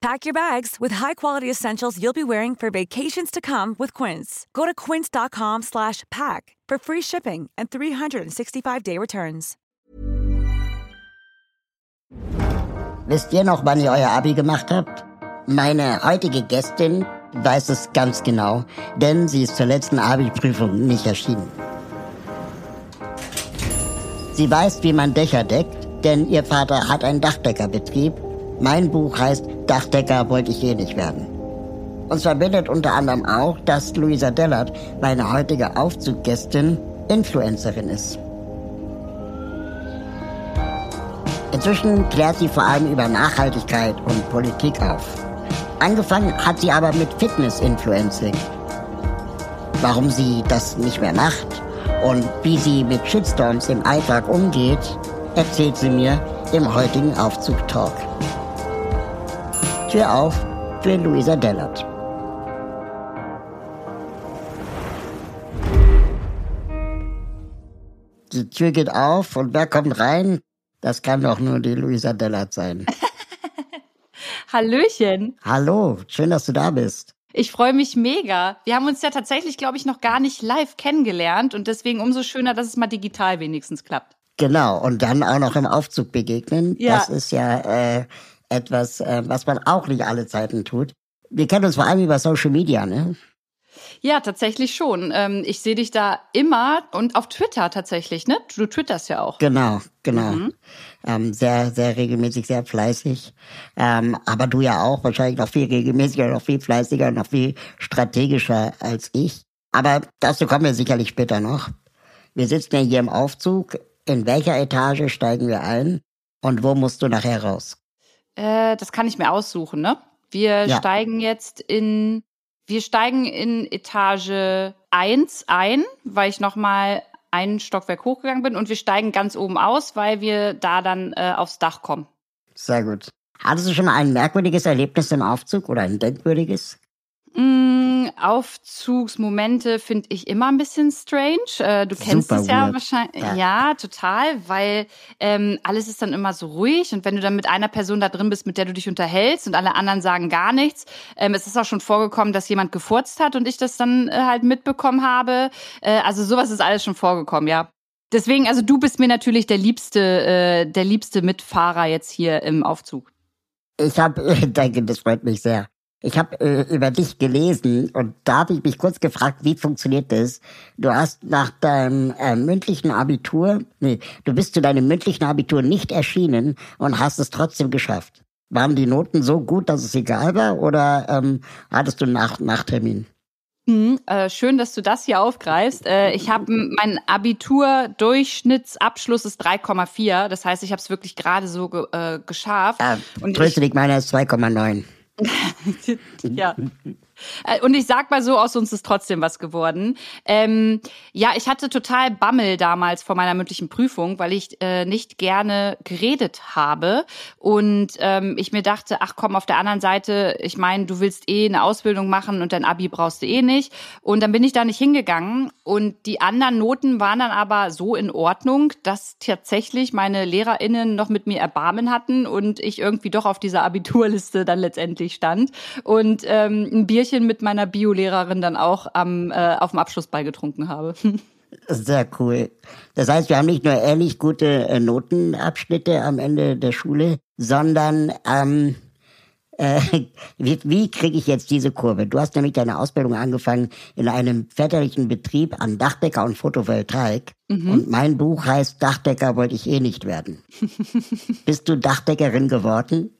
Pack your bags with high-quality essentials you'll be wearing for vacations to come with Quince. Go to quince.com slash pack for free shipping and 365-day returns. Wisst ihr noch, wann ihr euer Abi gemacht habt? Meine heutige Gästin weiß es ganz genau, denn sie ist zur letzten Abi-Prüfung nicht erschienen. Sie weiß, wie man Dächer deckt, denn ihr Vater hat einen Dachdeckerbetrieb. Mein Buch heißt Dachdecker wollte ich eh nicht werden. Uns verbindet unter anderem auch, dass Luisa Dellert, meine heutige Aufzuggästin, Influencerin ist. Inzwischen klärt sie vor allem über Nachhaltigkeit und Politik auf. Angefangen hat sie aber mit Fitness-Influencing. Warum sie das nicht mehr macht und wie sie mit Shitstorms im Alltag umgeht, erzählt sie mir im heutigen Aufzug-Talk. Tür auf für Luisa Dellert. Die Tür geht auf und wer kommt rein? Das kann doch nur die Luisa Dellert sein. Hallöchen. Hallo, schön, dass du da bist. Ich freue mich mega. Wir haben uns ja tatsächlich, glaube ich, noch gar nicht live kennengelernt und deswegen umso schöner, dass es mal digital wenigstens klappt. Genau, und dann auch noch im Aufzug begegnen. Ja. Das ist ja äh, etwas, äh, was man auch nicht alle Zeiten tut. Wir kennen uns vor allem über Social Media, ne? Ja, tatsächlich schon. Ähm, ich sehe dich da immer und auf Twitter tatsächlich, ne? Du twitterst ja auch. Genau, genau. Mhm. Ähm, sehr, sehr regelmäßig, sehr fleißig. Ähm, aber du ja auch, wahrscheinlich noch viel regelmäßiger, noch viel fleißiger, noch viel strategischer als ich. Aber dazu kommen wir sicherlich später noch. Wir sitzen ja hier im Aufzug. In welcher Etage steigen wir ein? Und wo musst du nachher raus? Äh, das kann ich mir aussuchen, ne? Wir Ja. steigen jetzt in, wir steigen in Etage 1 ein, weil ich nochmal einen Stockwerk hochgegangen bin und wir steigen ganz oben aus, weil wir da dann äh, aufs Dach kommen. Sehr gut. Hattest du schon mal ein merkwürdiges Erlebnis im Aufzug oder ein denkwürdiges? Mm, Aufzugsmomente finde ich immer ein bisschen strange. Äh, du kennst Super es ja weird. wahrscheinlich. Ja. Ja. total, weil ähm, alles ist dann immer so ruhig und wenn du dann mit einer Person da drin bist, mit der du dich unterhältst und alle anderen sagen gar nichts. Ähm, es ist auch schon vorgekommen, dass jemand gefurzt hat und ich das dann äh, halt mitbekommen habe. Äh, also sowas ist alles schon vorgekommen, ja. Deswegen, also du bist mir natürlich der liebste, äh, der liebste Mitfahrer jetzt hier im Aufzug. Ich habe, danke, das freut mich sehr. Ich habe äh, über dich gelesen und da habe ich mich kurz gefragt, wie funktioniert das? Du hast nach deinem äh, mündlichen Abitur, nee, du bist zu deinem mündlichen Abitur nicht erschienen und hast es trotzdem geschafft. Waren die Noten so gut, dass es egal war oder ähm, hattest du nach Nachtermin? Mhm, äh, schön, dass du das hier aufgreifst. Äh, ich habe mein Abitur-Durchschnittsabschluss ist 3,4. Das heißt, ich habe es wirklich gerade so ge äh, geschafft. Äh, Und Tröste dich, meiner ist 2,9. ja. Äh, Und ich sag mal so, aus uns ist trotzdem was geworden. Ähm, ja, ich hatte total Bammel damals vor meiner mündlichen Prüfung, weil ich äh, nicht gerne geredet habe. Und ähm, ich mir dachte, ach komm, auf der anderen Seite, ich meine, du willst eh eine Ausbildung machen und dein Abi brauchst du eh nicht. Und dann bin ich da nicht hingegangen. Und die anderen Noten waren dann aber so in Ordnung, dass tatsächlich meine LehrerInnen noch mit mir Erbarmen hatten und ich irgendwie doch auf dieser Abiturliste dann letztendlich stand. Und ähm, ein Bierchen mit meiner Biolehrerin dann auch am, äh, auf dem Abschlussball getrunken habe. Sehr cool. Das heißt, wir haben nicht nur ähnlich gute äh, Notenabschnitte am Ende der Schule, sondern ähm, äh, wie, wie kriege ich jetzt diese Kurve? Du hast nämlich deine Ausbildung angefangen in einem väterlichen Betrieb an Dachdecker und Photovoltaik. Und mein Buch heißt Dachdecker wollte ich eh nicht werden. Bist du Dachdeckerin geworden?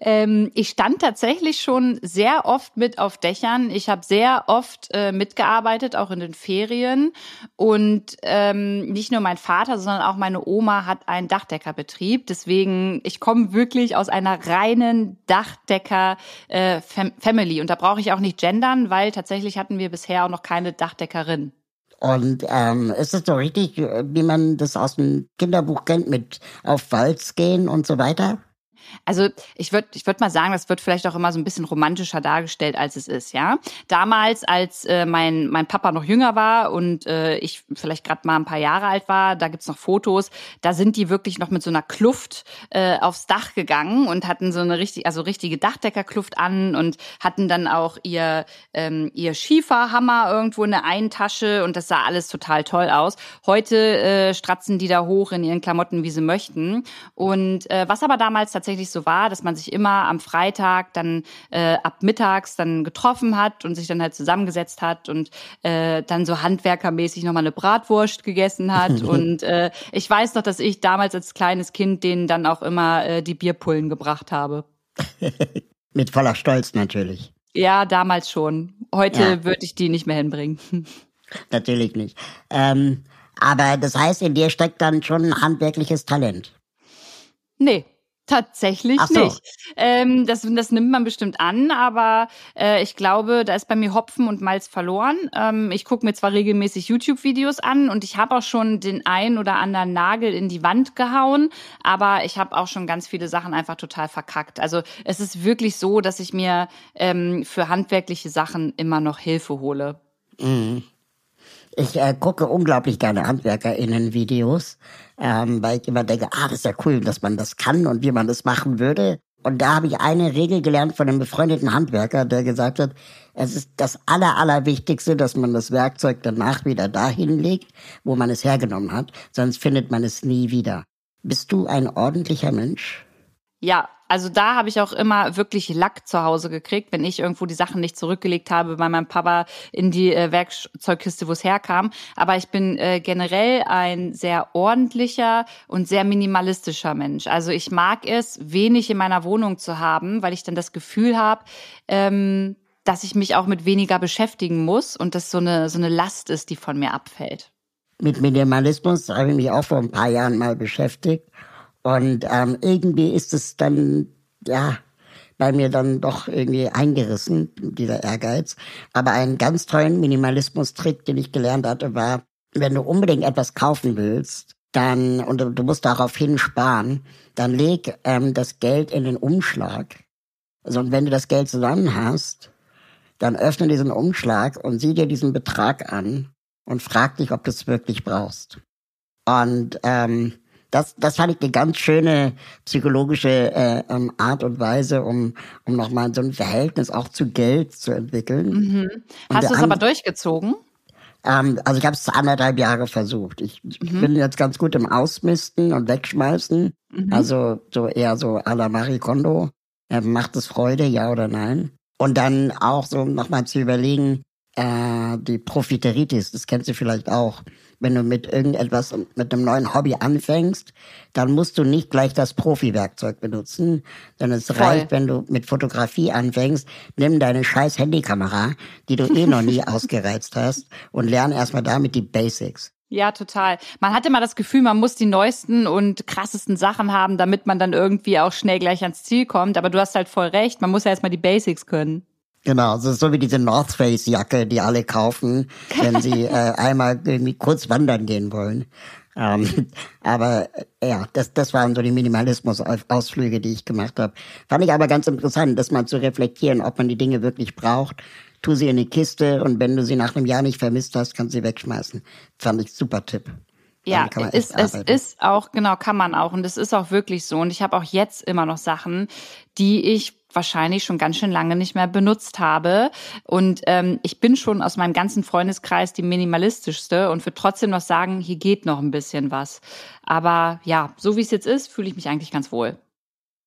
Ähm, ich stand tatsächlich schon sehr oft mit auf Dächern. Ich habe sehr oft äh, mitgearbeitet, auch in den Ferien. Und ähm, nicht nur mein Vater, sondern auch meine Oma hat einen Dachdeckerbetrieb. Deswegen, ich komme wirklich aus einer reinen Dachdecker-Family. Und da brauche ich auch nicht gendern, weil tatsächlich hatten wir bisher auch noch keine Dachdeckerin. Und ähm, ist es so richtig, wie man das aus dem Kinderbuch kennt, mit auf Walz gehen und so weiter? Also ich würde ich würd mal sagen, das wird vielleicht auch immer so ein bisschen romantischer dargestellt, als es ist, ja. Damals, als äh, mein, mein Papa noch jünger war und äh, ich vielleicht gerade mal ein paar Jahre alt war, da gibt's noch Fotos, da sind die wirklich noch mit so einer Kluft äh, aufs Dach gegangen und hatten so eine richtig, also richtige Dachdeckerkluft an und hatten dann auch ihr, ähm, ihr Schieferhammer irgendwo in der einen Tasche und das sah alles total toll aus. Heute äh, stratzen die da hoch in ihren Klamotten, wie sie möchten. Und äh, was aber damals tatsächlich tatsächlich so war, dass man sich immer am Freitag dann äh, ab mittags dann getroffen hat und sich dann halt zusammengesetzt hat und äh, dann so handwerkermäßig nochmal eine Bratwurst gegessen hat. und äh, ich weiß noch, dass ich damals als kleines Kind denen dann auch immer äh, die Bierpullen gebracht habe. Mit voller Stolz natürlich. Ja, damals schon. Heute ja. würde ich die nicht mehr hinbringen. Natürlich nicht. Ähm, aber das heißt, in dir steckt dann schon ein handwerkliches Talent. Nee, Tatsächlich so. nicht. Ähm, das, das nimmt man bestimmt an, aber äh, ich glaube, da ist bei mir Hopfen und Malz verloren. Ähm, ich gucke mir zwar regelmäßig YouTube-Videos an und ich habe auch schon den ein oder anderen Nagel in die Wand gehauen, aber ich habe auch schon ganz viele Sachen einfach total verkackt. Also es ist wirklich so, dass ich mir ähm, für handwerkliche Sachen immer noch Hilfe hole. Mhm. Ich äh, gucke unglaublich gerne HandwerkerInnen-Videos, ähm, weil ich immer denke, ah, das ist ja cool, dass man das kann und wie man das machen würde. Und da habe ich eine Regel gelernt von einem befreundeten Handwerker, der gesagt hat, es ist das Aller, Allerwichtigste, dass man das Werkzeug danach wieder dahin legt, wo man es hergenommen hat, sonst findet man es nie wieder. Bist du ein ordentlicher Mensch? Ja, also da habe ich auch immer wirklich Lack zu Hause gekriegt, wenn ich irgendwo die Sachen nicht zurückgelegt habe bei meinem Papa in die äh, Werkzeugkiste, wo es herkam. Aber ich bin äh, generell ein sehr ordentlicher und sehr minimalistischer Mensch. Also ich mag es, wenig in meiner Wohnung zu haben, weil ich dann das Gefühl habe, ähm, dass ich mich auch mit weniger beschäftigen muss und das so eine, so eine Last ist, die von mir abfällt. Mit Minimalismus habe ich mich auch vor ein paar Jahren mal beschäftigt. Und ähm, irgendwie ist es dann, ja, bei mir dann doch irgendwie eingerissen, dieser Ehrgeiz. Aber einen ganz tollen Minimalismus-Trick, den ich gelernt hatte, war, wenn du unbedingt etwas kaufen willst, dann, und du musst daraufhin sparen, dann leg ähm, das Geld in den Umschlag. Also, und wenn du das Geld zusammen hast, dann öffne diesen Umschlag und sieh dir diesen Betrag an und frag dich, ob du es wirklich brauchst. Und ähm, das, das fand ich eine ganz schöne psychologische äh, ähm, Art und Weise, um, um nochmal so ein Verhältnis auch zu Geld zu entwickeln. Mhm. Hast du es aber durchgezogen? Ähm, also ich habe es anderthalb Jahre versucht. Ich, mhm. bin jetzt ganz gut im Ausmisten und Wegschmeißen. Mhm. Also so eher so à la Marie Kondo. Äh, macht es Freude, ja oder nein? Und dann auch so nochmal zu überlegen, äh, die Profiteritis, das kennst du vielleicht auch wenn du mit irgendetwas, mit einem neuen Hobby anfängst, dann musst du nicht gleich das Profi-Werkzeug benutzen, sondern es Voll. reicht, wenn du mit Fotografie anfängst, nimm deine scheiß Handykamera, die du eh noch nie ausgereizt hast und lern erstmal damit die Basics. Ja, total. Man hat immer das Gefühl, man muss die neuesten und krassesten Sachen haben, damit man dann irgendwie auch schnell gleich ans Ziel kommt. Aber du hast halt voll recht, man muss ja erstmal die Basics können. Genau, so, so wie diese North Face Jacke, die alle kaufen, wenn sie äh, einmal irgendwie kurz wandern gehen wollen. Ähm, aber äh, ja, das, das waren so die Minimalismus-Ausflüge, die ich gemacht habe. Fand ich aber ganz interessant, das mal zu reflektieren, ob man die Dinge wirklich braucht. Tu sie in die Kiste und wenn du sie nach einem Jahr nicht vermisst hast, kannst du sie wegschmeißen. Fand ich super Tipp. Ja, ist, es ist auch, genau, kann man auch. Und es ist auch wirklich so. Und ich habe auch jetzt immer noch Sachen, die ich wahrscheinlich schon ganz schön lange nicht mehr benutzt habe. Und ähm, ich bin schon aus meinem ganzen Freundeskreis die minimalistischste und würde trotzdem noch sagen, hier geht noch ein bisschen was. Aber ja, so wie es jetzt ist, fühle ich mich eigentlich ganz wohl.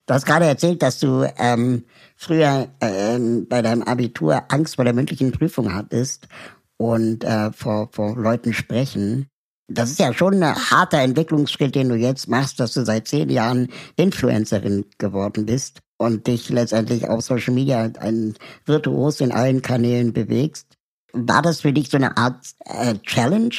Du hast gerade erzählt, dass du ähm, früher ähm, bei deinem Abitur Angst vor der mündlichen Prüfung hattest und äh, vor, vor Leuten sprechen. Das ist ja schon ein harter Entwicklungsschritt, den du jetzt machst, dass du seit zehn Jahren Influencerin geworden bist und dich letztendlich auf Social Media ein Virtuos in allen Kanälen bewegst. War das für dich so eine Art äh, Challenge?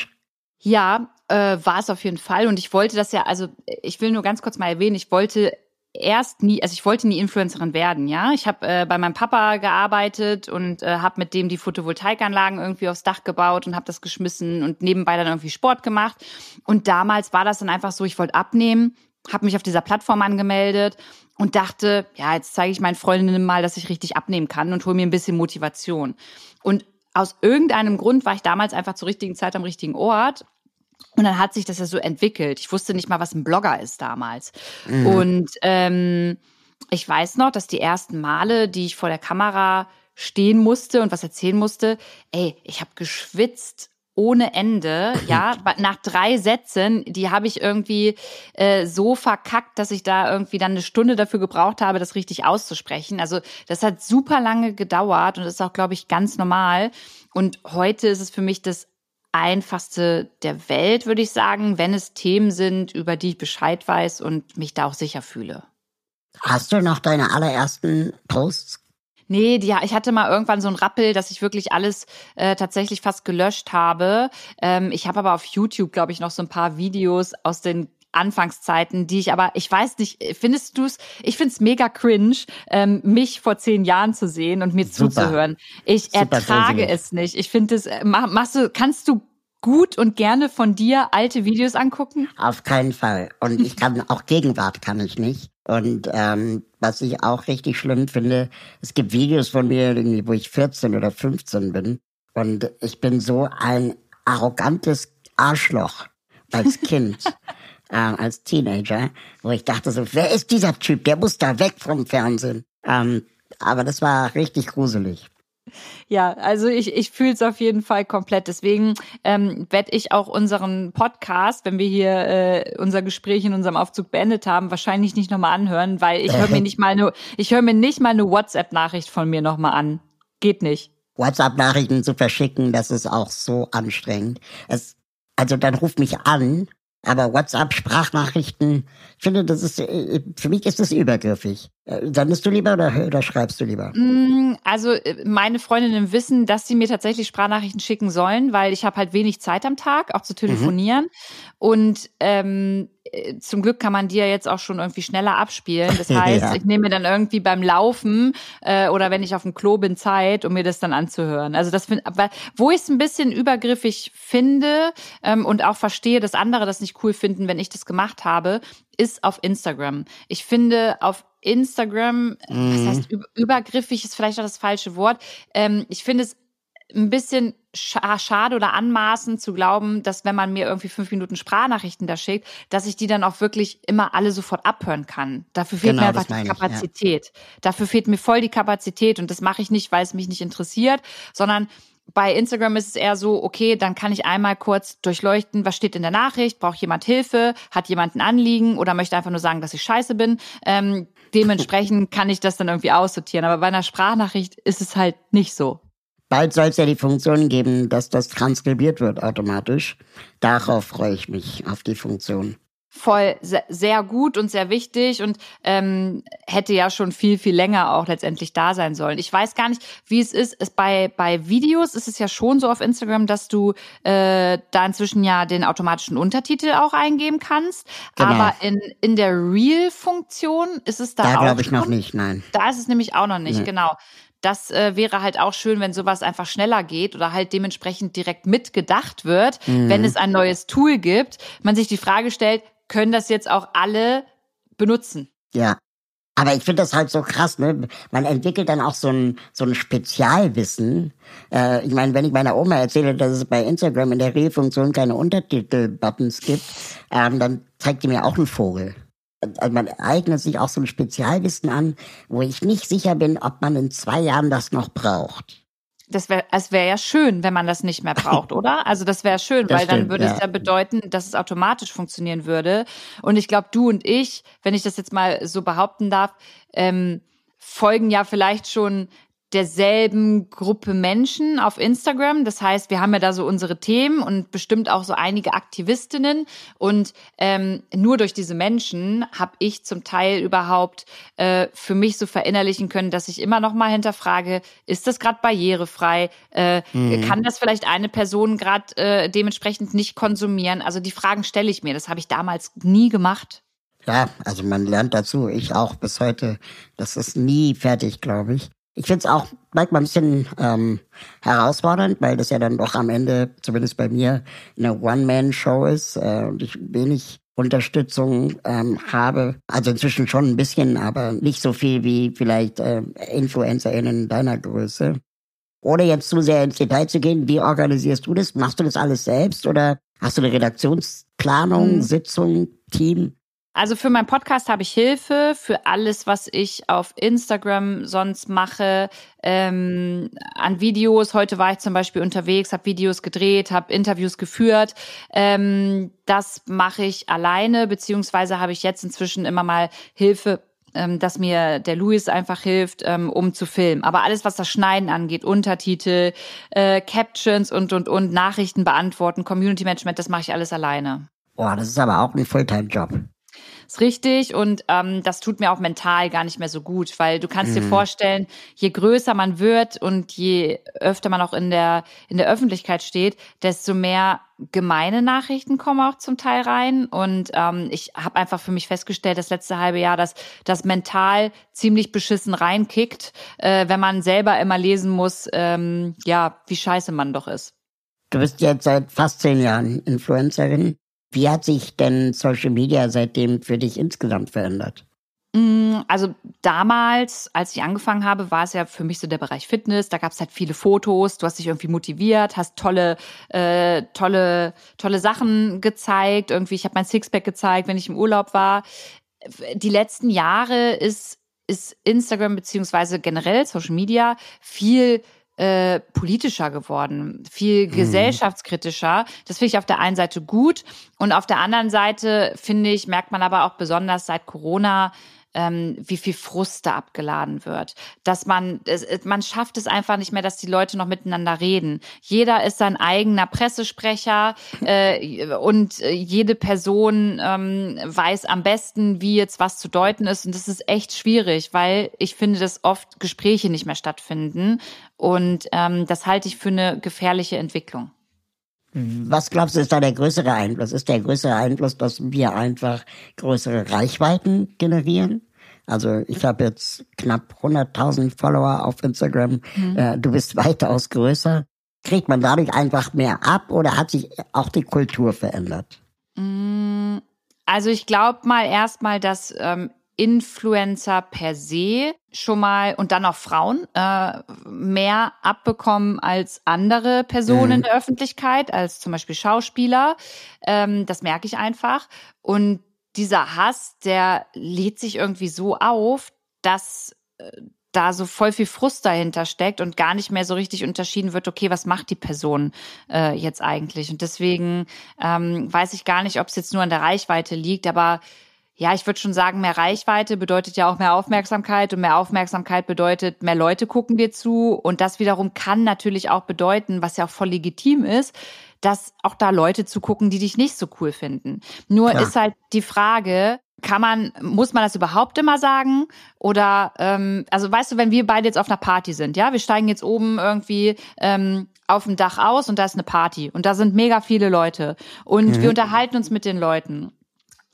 Ja, äh, war es auf jeden Fall. Und ich wollte das ja, also ich will nur ganz kurz mal erwähnen, ich wollte erst nie, also ich wollte nie Influencerin werden, ja. Ich habe äh, bei meinem Papa gearbeitet und äh, habe mit dem die Photovoltaikanlagen irgendwie aufs Dach gebaut und habe das geschmissen und nebenbei dann irgendwie Sport gemacht. Und damals war das dann einfach so, ich wollte abnehmen, habe mich auf dieser Plattform angemeldet und dachte, ja, jetzt zeige ich meinen Freundinnen mal, dass ich richtig abnehmen kann und hole mir ein bisschen Motivation. Und aus irgendeinem Grund war ich damals einfach zur richtigen Zeit am richtigen Ort und dann hat sich das ja so entwickelt. Ich wusste nicht mal, was ein Blogger ist damals. Mhm. Und ähm, ich weiß noch, dass die ersten Male, die ich vor der Kamera stehen musste und was erzählen musste, ey, ich habe geschwitzt ohne Ende, ja, nach drei Sätzen, die habe ich irgendwie äh, so verkackt, dass ich da irgendwie dann eine Stunde dafür gebraucht habe, das richtig auszusprechen. Also das hat super lange gedauert und ist auch, glaube ich, ganz normal. Und heute ist es für mich das einfachste der Welt, würde ich sagen, wenn es Themen sind, über die ich Bescheid weiß und mich da auch sicher fühle. Hast du noch deine allerersten Posts? Nee, die, ich hatte mal irgendwann so ein Rappel, dass ich wirklich alles äh, tatsächlich fast gelöscht habe. Ähm, ich habe aber auf YouTube, glaube ich, noch so ein paar Videos aus den Anfangszeiten, die ich aber, ich weiß nicht, findest du es, ich finde es mega cringe, ähm, mich vor zehn Jahren zu sehen und mir Super. zuzuhören. Ich Super ertrage es nicht. Ich finde es, äh, mach, machst du, kannst du gut und gerne von dir alte Videos angucken? Auf keinen Fall. Und ich kann auch Gegenwart kann ich nicht. Und ähm, was ich auch richtig schlimm finde, es gibt Videos von mir, wo ich 14 oder 15 bin. Und ich bin so ein arrogantes Arschloch als Kind. äh, als Teenager, wo ich dachte so, wer ist dieser Typ? Der muss da weg vom Fernsehen. Ähm, aber das war richtig gruselig. Ja, also ich, ich fühle es auf jeden Fall komplett. Deswegen ähm, werde ich auch unseren Podcast, wenn wir hier äh, unser Gespräch in unserem Aufzug beendet haben, wahrscheinlich nicht nochmal anhören, weil ich höre mir nicht mal eine, ich höre mir nicht mal eine WhatsApp-Nachricht von mir nochmal an. Geht nicht. WhatsApp-Nachrichten zu verschicken, das ist auch so anstrengend. Es, also dann ruf mich an aber WhatsApp, Sprachnachrichten, ich finde, das ist, äh, für mich ist das übergriffig. Äh, sendest du lieber oder, oder schreibst du lieber? Mm, also äh, meine Freundinnen wissen, dass sie mir tatsächlich Sprachnachrichten schicken sollen, weil ich habe halt wenig Zeit am Tag, auch zu mhm. telefonieren. Mhm. Und ähm, äh, zum Glück kann man die ja jetzt auch schon irgendwie schneller abspielen. Das heißt, ja. ich nehme mir dann irgendwie beim Laufen äh, oder wenn ich auf dem Klo bin Zeit, um mir das dann anzuhören. Also das finde, aber wo ich es ein bisschen übergriffig finde ähm, und auch verstehe, dass andere das nicht cool finden, wenn ich das gemacht habe, ist auf Instagram. Ich finde auf Instagram, mhm. was heißt übergriffig ist vielleicht auch das falsche Wort. Ähm, ich finde es ein bisschen schade oder anmaßend zu glauben, dass wenn man mir irgendwie fünf Minuten Sprachnachrichten da schickt, dass ich die dann auch wirklich immer alle sofort abhören kann. Dafür fehlt genau, mir einfach die Kapazität. Ich, ja. Dafür fehlt mir voll die Kapazität und das mache ich nicht, weil es mich nicht interessiert, sondern bei Instagram ist es eher so, okay, dann kann ich einmal kurz durchleuchten, was steht in der Nachricht, braucht jemand Hilfe, hat jemand ein Anliegen oder möchte einfach nur sagen, dass ich scheiße bin. Ähm, dementsprechend kann ich das dann irgendwie aussortieren. Aber bei einer Sprachnachricht ist es halt nicht so. Bald soll es ja die Funktion geben, dass das transkribiert wird automatisch. Darauf freue ich mich, auf die Funktion. Voll sehr gut und sehr wichtig und ähm, hätte ja schon viel, viel länger auch letztendlich da sein sollen. Ich weiß gar nicht, wie es ist. Es bei, bei Videos ist es ja schon so auf Instagram, dass du äh, da inzwischen ja den automatischen Untertitel auch eingeben kannst. Genau. Aber in, in der Real-Funktion ist es da, da auch. Da glaube ich noch nicht, nein. Da ist es nämlich auch noch nicht, nee. genau das äh, wäre halt auch schön, wenn sowas einfach schneller geht oder halt dementsprechend direkt mitgedacht wird, mhm. wenn es ein neues Tool gibt. Man sich die Frage stellt, können das jetzt auch alle benutzen? Ja. Aber ich finde das halt so krass, ne? Man entwickelt dann auch so ein, so ein Spezialwissen. Äh, ich meine, wenn ich meiner Oma erzähle, dass es bei Instagram in der Real-Funktion keine Untertitel-Buttons gibt, ähm, dann zeigt die mir auch einen Vogel also man eignet sich auch so ein Spezialwissen an, wo ich nicht sicher bin, ob man in zwei Jahren das noch braucht. Das wäre es wäre ja schön, wenn man das nicht mehr braucht, oder? Also das wäre schön, das weil stimmt, dann würde ja. es ja bedeuten, dass es automatisch funktionieren würde. Und ich glaube, du und ich, wenn ich das jetzt mal so behaupten darf, ähm, folgen ja vielleicht schon derselben Gruppe Menschen auf Instagram. Das heißt, wir haben ja da so unsere Themen und bestimmt auch so einige Aktivistinnen. Und ähm, nur durch diese Menschen habe ich zum Teil überhaupt äh, für mich so verinnerlichen können, dass ich immer noch mal hinterfrage: Ist das gerade barrierefrei? Äh, mhm. Kann das vielleicht eine Person gerade äh, dementsprechend nicht konsumieren? Also die Fragen stelle ich mir. Das habe ich damals nie gemacht. Ja, also man lernt dazu. Ich auch bis heute. Das ist nie fertig, glaube ich. Ich finde es auch manchmal ein bisschen ähm, herausfordernd, weil das ja dann doch am Ende, zumindest bei mir, eine One-Man-Show ist äh, und ich wenig Unterstützung ähm, habe. Also inzwischen schon ein bisschen, aber nicht so viel wie vielleicht äh, InfluencerInnen deiner Größe. Ohne jetzt zu sehr ins Detail zu gehen, wie organisierst du das? Machst du das alles selbst oder hast du eine Redaktionsplanung, mhm. Sitzung, Team? Also für meinen Podcast habe ich Hilfe, für alles, was ich auf Instagram sonst mache, ähm, an Videos. Heute war ich zum Beispiel unterwegs, habe Videos gedreht, habe Interviews geführt. Ähm, das mache ich alleine, beziehungsweise habe ich jetzt inzwischen immer mal Hilfe ähm, dass mir der Louis einfach hilft, ähm, um zu filmen. Aber alles, was das Schneiden angeht, Untertitel, äh, Captions und, und, und, Nachrichten beantworten, Community Management, das mache ich alles alleine. Boah, das ist aber auch ein Fulltime-Job. Ist richtig und ähm, das tut mir auch mental gar nicht mehr so gut, weil du kannst mhm. dir vorstellen, je größer man wird und je öfter man auch in der in der Öffentlichkeit steht, desto mehr gemeine Nachrichten kommen auch zum Teil rein und ähm, ich habe einfach für mich festgestellt, das letzte halbe Jahr, dass das mental ziemlich beschissen reinkickt, äh, wenn man selber immer lesen muss, ähm, ja, wie scheiße man doch ist. Du bist jetzt seit fast zehn Jahren Influencerin. Wie hat sich denn Social Media seitdem für dich insgesamt verändert? Mm, also damals, als ich angefangen habe, war es ja für mich so der Bereich Fitness. Da gab es halt viele Fotos. Du hast dich irgendwie motiviert, hast tolle, äh, tolle, tolle Sachen gezeigt. Irgendwie, ich habe mein Sixpack gezeigt, wenn ich im Urlaub war. Die letzten Jahre ist ist Instagram beziehungsweise generell Social Media viel äh, politischer geworden, viel mhm. gesellschaftskritischer. Das finde ich auf der einen Seite gut und auf der anderen Seite finde ich, merkt man aber auch besonders seit Corona, ähm, wie viel Frust da abgeladen wird. Dass man, es, man schafft es einfach nicht mehr, dass die Leute noch miteinander reden. Jeder ist sein eigener Pressesprecher äh, und jede Person ähm, weiß am besten, wie jetzt was zu deuten ist. Und das ist echt schwierig, weil ich finde, dass oft Gespräche nicht mehr stattfinden. Und ähm, das halte ich für eine gefährliche Entwicklung. Was glaubst du, ist da der größere Einfluss? Ist der größere Einfluss, dass wir einfach größere Reichweiten generieren? Also ich habe jetzt knapp 100.000 Follower auf Instagram. Mhm. Äh, du bist weitaus größer. Kriegt man dadurch einfach mehr ab oder hat sich auch die Kultur verändert? Mm, also ich glaube mal erstmal, dass ähm, Influencer per se schon mal und dann auch Frauen äh, mehr abbekommen als andere Personen mhm. in der Öffentlichkeit, als zum Beispiel Schauspieler. Ähm, das merke ich einfach. Und dieser Hass, der lädt sich irgendwie so auf, dass äh, da so voll viel Frust dahinter steckt und gar nicht mehr so richtig unterschieden wird, okay, was macht die Person äh, jetzt eigentlich? Und deswegen ähm, weiß ich gar nicht, ob es jetzt nur an der Reichweite liegt, aber ja, ich würde schon sagen, mehr Reichweite bedeutet ja auch mehr Aufmerksamkeit und mehr Aufmerksamkeit bedeutet, mehr Leute gucken dir zu und das wiederum kann natürlich auch bedeuten, was ja auch voll legitim ist, dass auch da Leute zugucken, die dich nicht so cool finden. Nur Klar. ist halt die Frage, kann man, muss man das überhaupt immer sagen? Oder, ähm, also weißt du, wenn wir beide jetzt auf einer Party sind, ja, wir steigen jetzt oben irgendwie ähm, auf dem Dach aus und da ist eine Party und da sind mega viele Leute und mhm. wir unterhalten uns mit den Leuten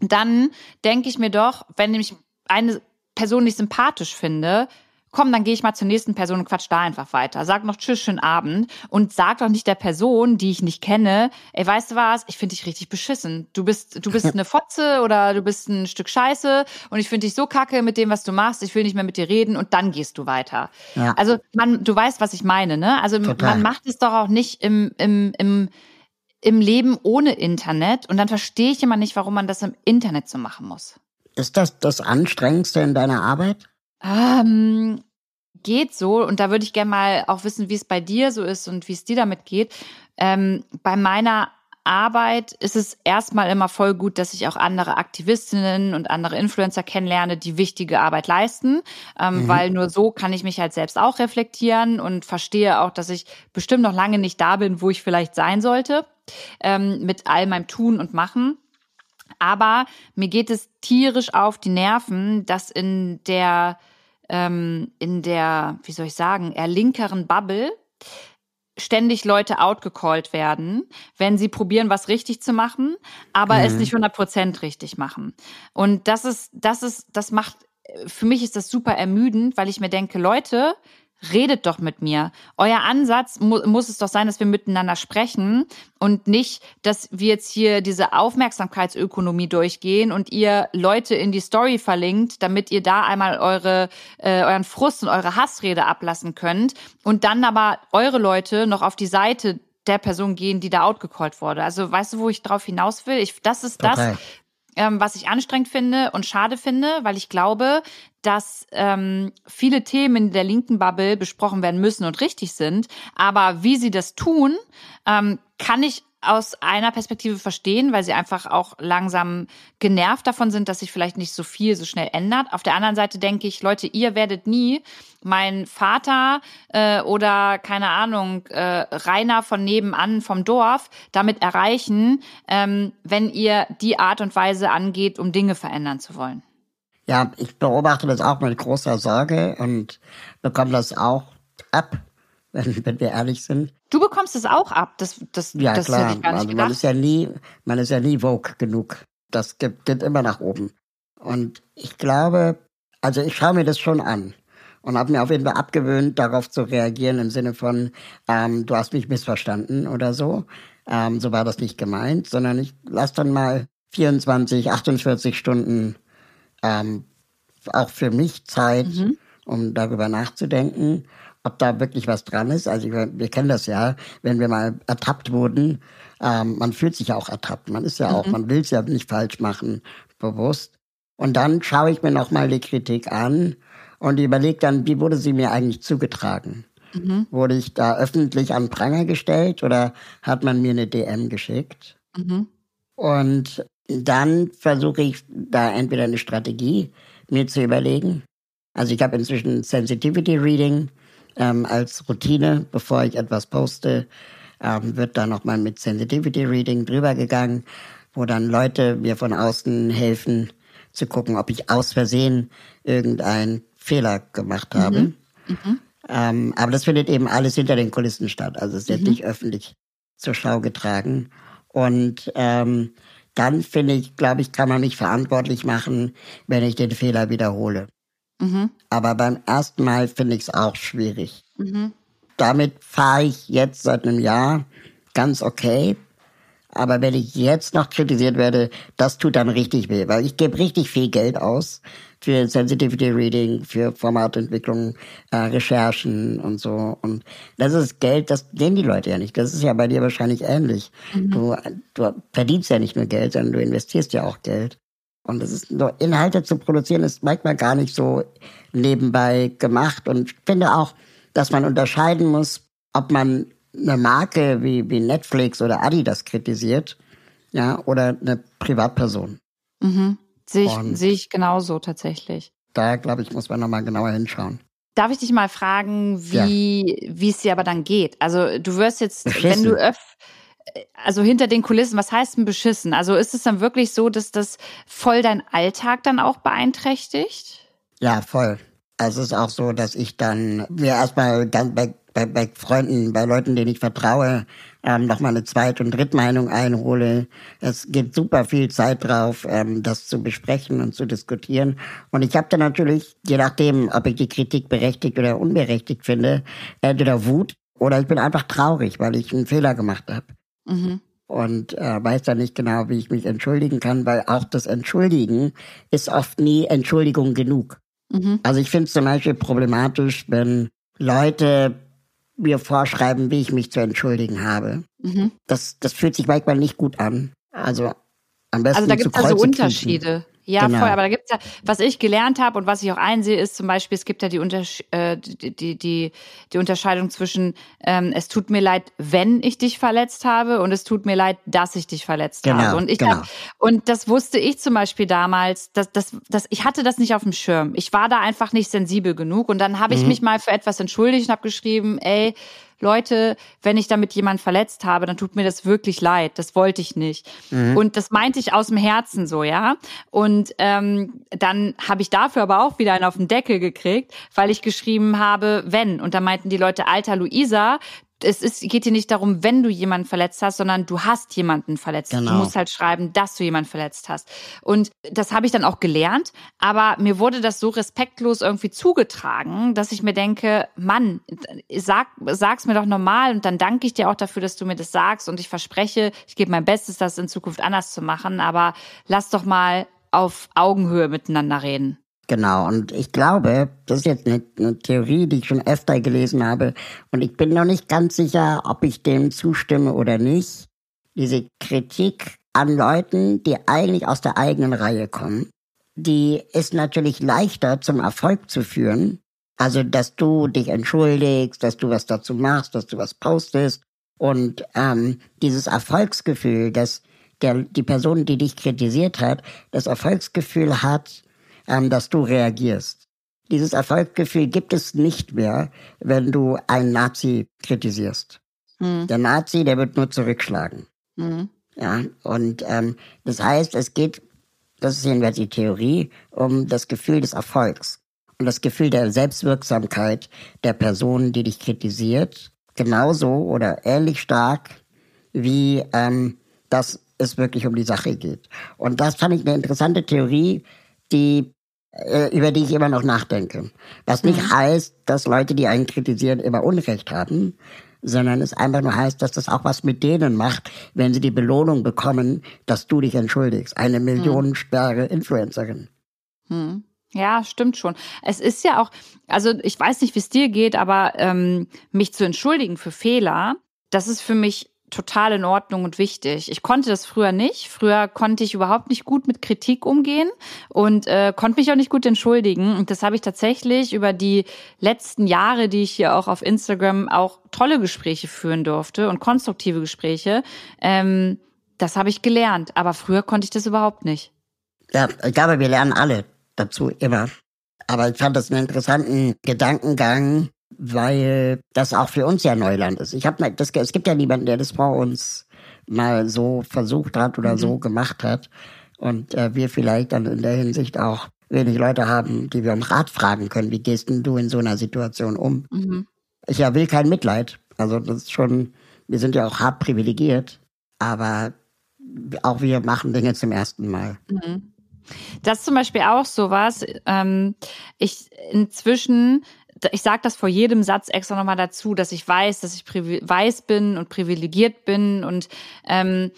dann denke ich mir doch, wenn ich eine Person nicht sympathisch finde, komm, dann gehe ich mal zur nächsten Person und quatsch da einfach weiter. Sag noch Tschüss, schönen Abend und sag doch nicht der Person, die ich nicht kenne, ey, weißt du was, ich finde dich richtig beschissen. Du bist, du bist eine Fotze oder du bist ein Stück Scheiße und ich finde dich so kacke mit dem, was du machst, ich will nicht mehr mit dir reden und dann gehst du weiter. Ja. Also man, du weißt, was ich meine, ne? Also Total. man macht es doch auch nicht im, im, im im Leben ohne Internet und dann verstehe ich immer nicht, warum man das im Internet so machen muss. Ist das das Anstrengendste in deiner Arbeit? Ähm, geht so und da würde ich gerne mal auch wissen, wie es bei dir so ist und wie es dir damit geht. Ähm, bei meiner Arbeit ist es erstmal immer voll gut, dass ich auch andere Aktivistinnen und andere Influencer kennenlerne, die wichtige Arbeit leisten, ähm, mhm. weil nur so kann ich mich halt selbst auch reflektieren und verstehe auch, dass ich bestimmt noch lange nicht da bin, wo ich vielleicht sein sollte ähm, mit all meinem Tun und Machen. Aber mir geht es tierisch auf die Nerven, dass in der, ähm, in der, wie soll ich sagen, eher linkeren Bubble ständig Leute outgecallt werden, wenn sie probieren, was richtig zu machen, aber mhm. es nicht 100 Prozent richtig machen. Und das ist, das ist, das macht, für mich ist das super ermüdend, weil ich mir denke, Leute, redet doch mit mir. Euer Ansatz mu muss es doch sein, dass wir miteinander sprechen und nicht, dass wir jetzt hier diese Aufmerksamkeitsökonomie durchgehen und ihr Leute in die Story verlinkt, damit ihr da einmal eure äh, euren Frust und eure Hassrede ablassen könnt und dann aber eure Leute noch auf die Seite der Person gehen, die da outgecallt wurde. Also weißt du, wo ich drauf hinaus will? Ich, das ist das, ähm, was ich anstrengend finde und schade finde, weil ich glaube, dass ähm, viele Themen in der linken Bubble besprochen werden müssen und richtig sind. Aber wie sie das tun, ähm, kann ich aus einer Perspektive verstehen, weil sie einfach auch langsam genervt davon sind, dass sich vielleicht nicht so viel so schnell ändert. Auf der anderen Seite denke ich, Leute, ihr werdet nie mein Vater äh, oder keine Ahnung äh, Rainer von nebenan vom Dorf damit erreichen, ähm, wenn ihr die Art und Weise angeht, um Dinge verändern zu wollen. Ja, ich beobachte das auch mit großer Sorge und bekomme das auch ab, wenn, wenn wir ehrlich sind. Du bekommst es auch ab. Das, das, ja, das klar. also man ist ja nie, man ist ja nie vogue genug. Das geht, geht immer nach oben. Und ich glaube, also ich schaue mir das schon an und habe mir auf jeden Fall abgewöhnt, darauf zu reagieren im Sinne von, ähm, du hast mich missverstanden oder so. Ähm, so war das nicht gemeint, sondern ich lasse dann mal 24, 48 Stunden ähm, auch für mich Zeit, mhm. um darüber nachzudenken, ob da wirklich was dran ist. Also wir kennen das ja, wenn wir mal ertappt wurden, ähm, man fühlt sich ja auch ertappt. Man ist ja mhm. auch, man will es ja nicht falsch machen, bewusst. Und dann schaue ich mir nochmal die Kritik an und überlege dann, wie wurde sie mir eigentlich zugetragen? Mhm. Wurde ich da öffentlich an Pranger gestellt oder hat man mir eine DM geschickt? Mhm. Und dann versuche ich da entweder eine Strategie mir zu überlegen. Also ich habe inzwischen Sensitivity Reading ähm, als Routine, bevor ich etwas poste, ähm, wird da nochmal mit Sensitivity Reading drüber gegangen, wo dann Leute mir von außen helfen zu gucken, ob ich aus Versehen irgendeinen Fehler gemacht habe. Mhm. Mhm. Ähm, aber das findet eben alles hinter den Kulissen statt. Also es wird mhm. nicht öffentlich zur Schau getragen. Und ähm, dann finde ich, glaube ich, kann man mich verantwortlich machen, wenn ich den Fehler wiederhole. Aber beim ersten Mal finde ich es auch schwierig. Mhm. Damit fahre ich jetzt seit einem Jahr ganz okay. Aber wenn ich jetzt noch kritisiert werde, das tut dann richtig weh, weil ich gebe richtig viel Geld aus für Sensitivity Reading, für Formatentwicklung, äh, Recherchen und so. Und das ist Geld, das sehen die Leute ja nicht. Das ist ja bei dir wahrscheinlich ähnlich. Mhm. Du, du verdienst ja nicht nur Geld, sondern du investierst ja auch Geld. Und das ist nur Inhalte zu produzieren, ist manchmal gar nicht so nebenbei gemacht. Und ich finde auch, dass man unterscheiden muss, ob man eine Marke wie, wie Netflix oder Adidas kritisiert, ja, oder eine Privatperson. Mhm. Sehe ich, sehe ich genauso tatsächlich. Da, glaube ich, muss man nochmal genauer hinschauen. Darf ich dich mal fragen, wie, ja. wie es dir aber dann geht? Also du wirst jetzt, beschissen. wenn du öff, also hinter den Kulissen, was heißt denn beschissen? Also ist es dann wirklich so, dass das voll dein Alltag dann auch beeinträchtigt? Ja, voll. Also es ist auch so, dass ich dann mir erstmal dann bei, bei, bei Freunden, bei Leuten, denen ich vertraue, ähm, nochmal eine Zweit- und Drittmeinung einhole. Es geht super viel Zeit drauf, ähm, das zu besprechen und zu diskutieren. Und ich habe dann natürlich, je nachdem, ob ich die Kritik berechtigt oder unberechtigt finde, entweder Wut oder ich bin einfach traurig, weil ich einen Fehler gemacht habe. Mhm. Und äh, weiß dann nicht genau, wie ich mich entschuldigen kann, weil auch das Entschuldigen ist oft nie Entschuldigung genug. Mhm. Also ich finde es zum Beispiel problematisch, wenn Leute mir vorschreiben, wie ich mich zu entschuldigen habe. Mhm. Das, das fühlt sich manchmal nicht gut an. Also am besten Also da gibt es also Unterschiede. Ja, genau. voll. Aber da gibt's ja, was ich gelernt habe und was ich auch einsehe, ist zum Beispiel, es gibt ja die, Untersch äh, die, die, die, die Unterscheidung zwischen, ähm, es tut mir leid, wenn ich dich verletzt habe und es tut mir leid, dass ich dich verletzt genau, habe. Und ich genau. hab, und das wusste ich zum Beispiel damals, dass, dass, dass ich hatte das nicht auf dem Schirm. Ich war da einfach nicht sensibel genug. Und dann habe ich mhm. mich mal für etwas entschuldigt und habe geschrieben, ey, Leute, wenn ich damit jemand verletzt habe, dann tut mir das wirklich leid. Das wollte ich nicht. Mhm. Und das meinte ich aus dem Herzen so, ja. Und ähm, dann habe ich dafür aber auch wieder einen auf den Deckel gekriegt, weil ich geschrieben habe, wenn. Und da meinten die Leute, alter Luisa, es ist, geht hier nicht darum, wenn du jemanden verletzt hast, sondern du hast jemanden verletzt. Genau. Du musst halt schreiben, dass du jemanden verletzt hast. Und das habe ich dann auch gelernt, aber mir wurde das so respektlos irgendwie zugetragen, dass ich mir denke, Mann, sag, sag's mir doch normal und dann danke ich dir auch dafür, dass du mir das sagst und ich verspreche, ich gebe mein Bestes, das in Zukunft anders zu machen, aber lass doch mal auf Augenhöhe miteinander reden. Genau, und ich glaube, das ist jetzt eine, eine, Theorie, die ich schon öfter gelesen habe, und ich bin noch nicht ganz sicher, ob ich dem zustimme oder nicht. Diese Kritik an Leuten, die eigentlich aus der eigenen Reihe kommen, die ist natürlich leichter zum Erfolg zu führen. Also, dass du dich entschuldigst, dass du was dazu machst, dass du was postest. Und ähm, dieses Erfolgsgefühl, dass der, die Person, die dich kritisiert hat, das Erfolgsgefühl hat, dass du reagierst. Dieses Erfolgsgefühl gibt es nicht mehr, wenn du einen Nazi kritisierst. Mhm. Der Nazi, der wird nur zurückschlagen. Mhm. Ja, und ähm, das heißt, es geht, das ist jedenfalls die Theorie, um das Gefühl des Erfolgs und das Gefühl der Selbstwirksamkeit der Person, die dich kritisiert, genauso oder ähnlich stark wie ähm, dass es wirklich um die Sache geht. Und das fand ich eine interessante Theorie, die äh, über die ich immer noch nachdenke. Was nicht mhm. heißt, dass Leute, die einen kritisieren, immer Unrecht haben, sondern es einfach nur heißt, dass das auch was mit denen macht, wenn sie die Belohnung bekommen, dass du dich entschuldigst. Eine mhm. millionenschwere Influencerin. Hm. Ja, stimmt schon. Es ist ja auch, also ich weiß nicht, wie es dir geht, aber ähm, mich zu entschuldigen für Fehler, das ist für mich total in Ordnung und wichtig. Ich konnte das früher nicht. Früher konnte ich überhaupt nicht gut mit Kritik umgehen und äh, konnte mich auch nicht gut entschuldigen. Und das habe ich tatsächlich über die letzten Jahre, die ich hier auch auf Instagram auch tolle Gespräche führen durfte und konstruktive Gespräche. Ähm, das habe ich gelernt. Aber früher konnte ich das überhaupt nicht. Ja, ich glaube, wir lernen alle dazu immer. Aber ich fand das einen interessanten Gedankengang, weil das auch für uns ja Neuland ist. Ich habe das es gibt ja niemanden, der das vor uns mal so versucht hat oder mhm. so gemacht hat und äh, wir vielleicht dann in der Hinsicht auch wenig Leute haben, die wir um Rat fragen können. Wie gehst denn du in so einer Situation um? Mhm. Ich ja will kein Mitleid. Also das ist schon, wir sind ja auch hart privilegiert, aber auch wir machen Dinge zum ersten Mal. Mhm. Das ist zum Beispiel auch sowas. Ähm, ich inzwischen ich sage das vor jedem Satz extra nochmal dazu, dass ich weiß, dass ich weiß bin und privilegiert bin. Und ähm,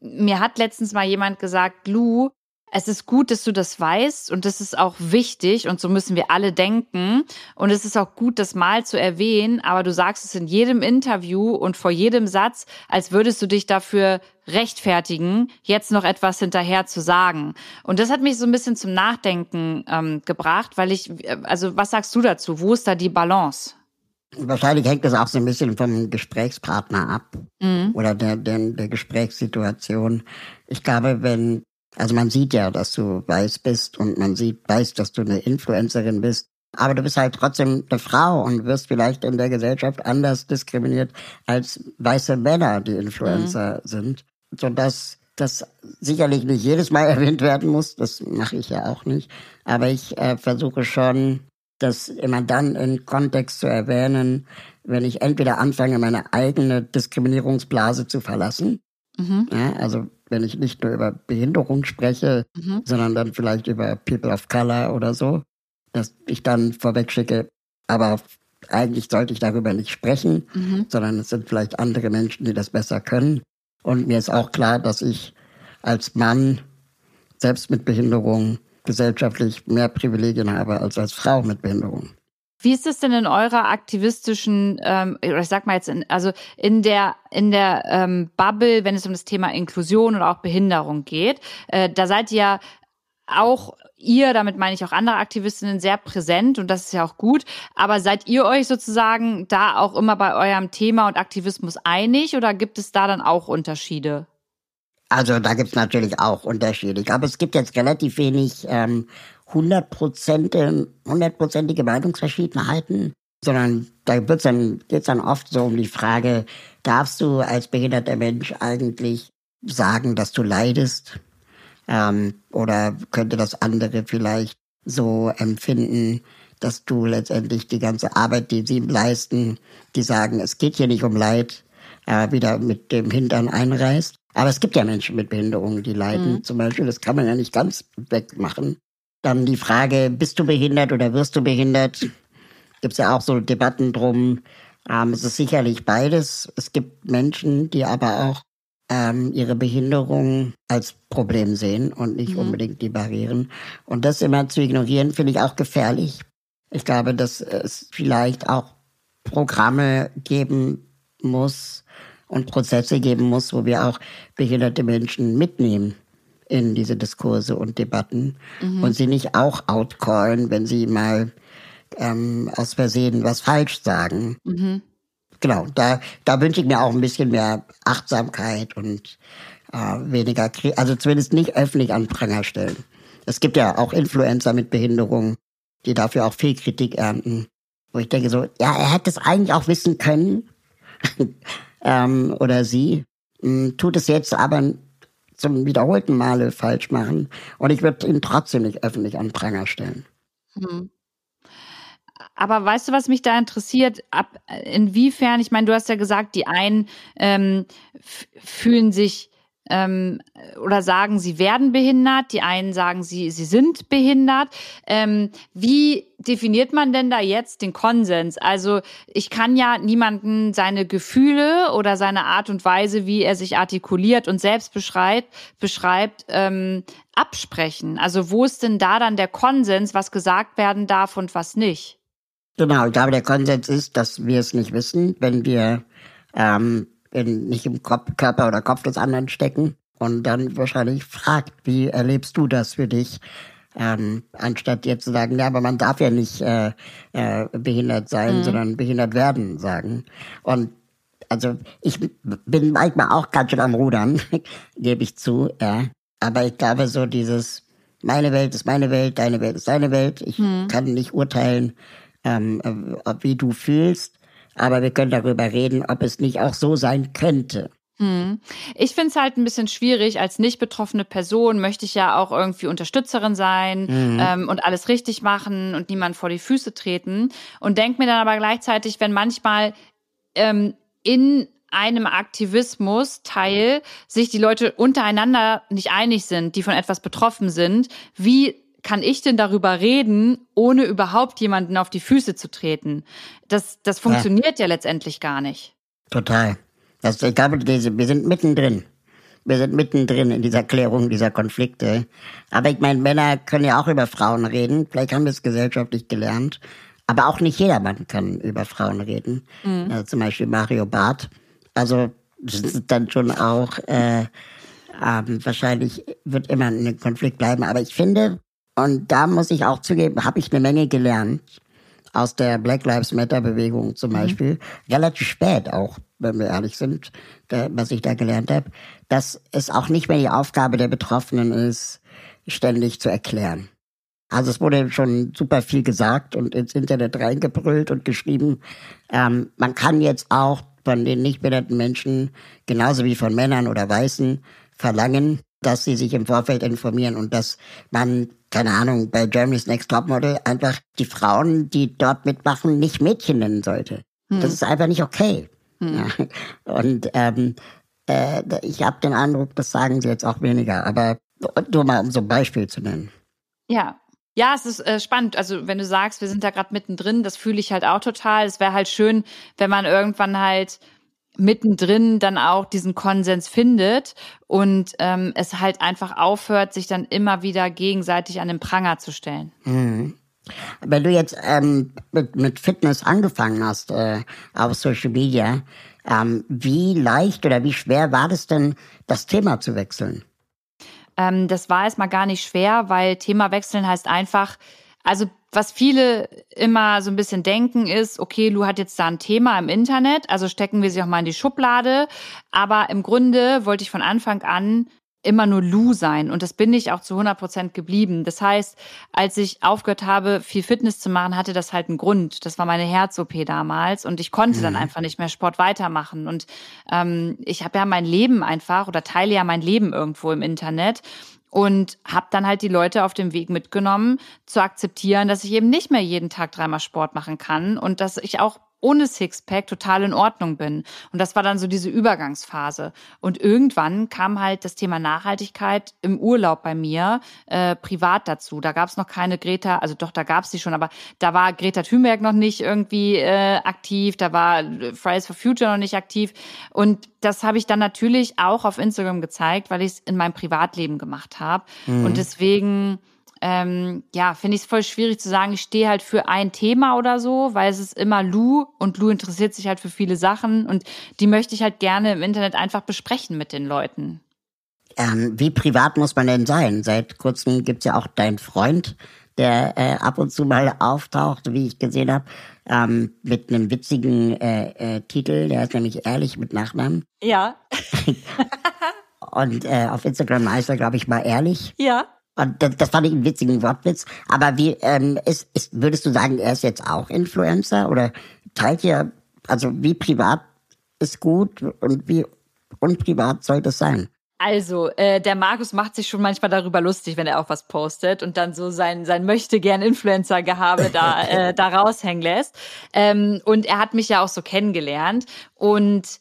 mir hat letztens mal jemand gesagt, Lou, es ist gut, dass du das weißt und das ist auch wichtig und so müssen wir alle denken. Und es ist auch gut, das mal zu erwähnen, aber du sagst es in jedem Interview und vor jedem Satz, als würdest du dich dafür rechtfertigen, jetzt noch etwas hinterher zu sagen. Und das hat mich so ein bisschen zum Nachdenken ähm, gebracht, weil ich, also was sagst du dazu? Wo ist da die Balance? Wahrscheinlich hängt das auch so ein bisschen vom Gesprächspartner ab mhm. oder der, der, der Gesprächssituation. Ich glaube, wenn also man sieht ja, dass du weiß bist und man sieht, weiß, dass du eine Influencerin bist. Aber du bist halt trotzdem eine Frau und wirst vielleicht in der Gesellschaft anders diskriminiert als weiße Männer, die Influencer mhm. sind. Sodass das sicherlich nicht jedes Mal erwähnt werden muss. Das mache ich ja auch nicht. Aber ich äh, versuche schon, das immer dann in Kontext zu erwähnen, wenn ich entweder anfange, meine eigene Diskriminierungsblase zu verlassen. Mhm. Ja, also wenn ich nicht nur über Behinderung spreche, mhm. sondern dann vielleicht über People of Color oder so, dass ich dann vorweg schicke, aber eigentlich sollte ich darüber nicht sprechen, mhm. sondern es sind vielleicht andere Menschen, die das besser können. Und mir ist auch klar, dass ich als Mann, selbst mit Behinderung, gesellschaftlich mehr Privilegien habe als als Frau mit Behinderung. Wie ist es denn in eurer aktivistischen, ähm, oder ich sag mal jetzt, in, also in der in der ähm, Bubble, wenn es um das Thema Inklusion oder auch Behinderung geht, äh, da seid ihr auch ihr, damit meine ich auch andere Aktivistinnen, sehr präsent und das ist ja auch gut. Aber seid ihr euch sozusagen da auch immer bei eurem Thema und Aktivismus einig oder gibt es da dann auch Unterschiede? Also da gibt es natürlich auch Unterschiede. Aber es gibt jetzt relativ wenig ähm, hundertprozentige Meinungsverschiedenheiten, sondern da wird's dann, geht's dann oft so um die Frage, darfst du als behinderter Mensch eigentlich sagen, dass du leidest? Ähm, oder könnte das andere vielleicht so empfinden, dass du letztendlich die ganze Arbeit, die sie leisten, die sagen, es geht hier nicht um Leid, äh, wieder mit dem Hintern einreißt. Aber es gibt ja Menschen mit Behinderungen, die leiden mhm. zum Beispiel. Das kann man ja nicht ganz wegmachen. Dann die Frage, bist du behindert oder wirst du behindert? Gibt es ja auch so Debatten drum. Ähm, es ist sicherlich beides. Es gibt Menschen, die aber auch ähm, ihre Behinderung als Problem sehen und nicht mhm. unbedingt die Barrieren. Und das immer zu ignorieren, finde ich auch gefährlich. Ich glaube, dass es vielleicht auch Programme geben muss und Prozesse geben muss, wo wir auch behinderte Menschen mitnehmen in diese Diskurse und Debatten mhm. und sie nicht auch outcallen, wenn sie mal ähm, aus Versehen was falsch sagen. Mhm. Genau, da, da wünsche ich mir auch ein bisschen mehr Achtsamkeit und äh, weniger, also zumindest nicht öffentlich an Pranger stellen. Es gibt ja auch Influencer mit Behinderung, die dafür auch viel Kritik ernten. Wo ich denke so, ja, er hätte es eigentlich auch wissen können. ähm, oder sie. Hm, tut es jetzt aber zum wiederholten Male falsch machen. Und ich würde ihn trotzdem nicht öffentlich an Pranger stellen. Hm. Aber weißt du, was mich da interessiert? Ab inwiefern, ich meine, du hast ja gesagt, die einen ähm, fühlen sich ähm, oder sagen, sie werden behindert, die einen sagen, sie, sie sind behindert. Ähm, wie definiert man denn da jetzt den Konsens? Also ich kann ja niemanden seine Gefühle oder seine Art und Weise, wie er sich artikuliert und selbst beschreibt, beschreibt ähm, absprechen. Also wo ist denn da dann der Konsens, was gesagt werden darf und was nicht? Genau, ich glaube, der Konsens ist, dass wir es nicht wissen, wenn wir ähm, in, nicht im Kopf, Körper oder Kopf des anderen stecken und dann wahrscheinlich fragt, wie erlebst du das für dich? Ähm, anstatt jetzt zu sagen, ja, aber man darf ja nicht äh, äh, behindert sein, mhm. sondern behindert werden sagen. Und also ich bin manchmal auch ganz schön am Rudern, gebe ich zu, ja. Aber ich glaube so dieses, meine Welt ist meine Welt, deine Welt ist deine Welt. Ich mhm. kann nicht urteilen, ähm, äh, wie du fühlst aber wir können darüber reden, ob es nicht auch so sein könnte. Hm. Ich finde es halt ein bisschen schwierig. Als nicht betroffene Person möchte ich ja auch irgendwie Unterstützerin sein mhm. ähm, und alles richtig machen und niemand vor die Füße treten. Und denke mir dann aber gleichzeitig, wenn manchmal ähm, in einem Aktivismus-Teil sich die Leute untereinander nicht einig sind, die von etwas betroffen sind, wie kann ich denn darüber reden, ohne überhaupt jemanden auf die Füße zu treten? Das, das funktioniert ja, ja letztendlich gar nicht. Total. Das, ich glaube, wir sind mittendrin. Wir sind mittendrin in dieser Klärung dieser Konflikte. Aber ich meine, Männer können ja auch über Frauen reden. Vielleicht haben wir es gesellschaftlich gelernt. Aber auch nicht jedermann kann über Frauen reden. Mhm. Also zum Beispiel Mario Barth. Also das ist dann schon auch äh, ähm, wahrscheinlich wird immer ein Konflikt bleiben. Aber ich finde, und da muss ich auch zugeben, habe ich eine Menge gelernt aus der Black Lives Matter Bewegung zum mhm. Beispiel, mhm. relativ spät auch, wenn wir ehrlich sind, was ich da gelernt habe, dass es auch nicht mehr die Aufgabe der Betroffenen ist, ständig zu erklären. Also es wurde schon super viel gesagt und ins Internet reingebrüllt und geschrieben. Ähm, man kann jetzt auch von den nicht behinderten Menschen, genauso wie von Männern oder Weißen, verlangen, dass sie sich im Vorfeld informieren und dass man, keine Ahnung, bei Germany's Next Topmodel einfach die Frauen, die dort mitmachen, nicht Mädchen nennen sollte. Hm. Das ist einfach nicht okay. Hm. Ja. Und ähm, äh, ich habe den Eindruck, das sagen sie jetzt auch weniger. Aber nur mal, um so ein Beispiel zu nennen. Ja, ja, es ist äh, spannend. Also wenn du sagst, wir sind da gerade mittendrin, das fühle ich halt auch total. Es wäre halt schön, wenn man irgendwann halt mittendrin dann auch diesen Konsens findet und ähm, es halt einfach aufhört, sich dann immer wieder gegenseitig an den Pranger zu stellen. Mhm. Wenn du jetzt ähm, mit, mit Fitness angefangen hast äh, auf Social Media, ähm, wie leicht oder wie schwer war das denn, das Thema zu wechseln? Ähm, das war erstmal gar nicht schwer, weil Thema wechseln heißt einfach, also was viele immer so ein bisschen denken ist, okay, Lu hat jetzt da ein Thema im Internet, also stecken wir sie auch mal in die Schublade. Aber im Grunde wollte ich von Anfang an immer nur Lou sein. Und das bin ich auch zu 100 Prozent geblieben. Das heißt, als ich aufgehört habe, viel Fitness zu machen, hatte das halt einen Grund. Das war meine Herz-OP damals. Und ich konnte mhm. dann einfach nicht mehr Sport weitermachen. Und ähm, ich habe ja mein Leben einfach oder teile ja mein Leben irgendwo im Internet. Und habe dann halt die Leute auf dem Weg mitgenommen, zu akzeptieren, dass ich eben nicht mehr jeden Tag dreimal Sport machen kann und dass ich auch ohne Sixpack total in Ordnung bin. Und das war dann so diese Übergangsphase. Und irgendwann kam halt das Thema Nachhaltigkeit im Urlaub bei mir äh, privat dazu. Da gab es noch keine Greta, also doch, da gab es sie schon, aber da war Greta Thunberg noch nicht irgendwie äh, aktiv, da war Fridays for Future noch nicht aktiv. Und das habe ich dann natürlich auch auf Instagram gezeigt, weil ich es in meinem Privatleben gemacht habe. Mhm. Und deswegen ähm, ja, finde ich es voll schwierig zu sagen, ich stehe halt für ein Thema oder so, weil es ist immer Lou und Lou interessiert sich halt für viele Sachen und die möchte ich halt gerne im Internet einfach besprechen mit den Leuten. Ähm, wie privat muss man denn sein? Seit kurzem gibt's ja auch deinen Freund, der äh, ab und zu mal auftaucht, wie ich gesehen habe, ähm, mit einem witzigen äh, äh, Titel, der ist nämlich ehrlich mit Nachnamen. Ja. und äh, auf Instagram heißt er, glaube ich, mal ehrlich. Ja. Und das, das fand ich einen witzigen Wortwitz. Aber wie ähm, ist, ist, würdest du sagen, er ist jetzt auch Influencer oder teilt ihr, also wie privat ist gut und wie unprivat soll das sein? Also, äh, der Markus macht sich schon manchmal darüber lustig, wenn er auch was postet und dann so sein, sein möchte gern Influencer-Gehabe da, äh, da raushängen lässt. Ähm, und er hat mich ja auch so kennengelernt. Und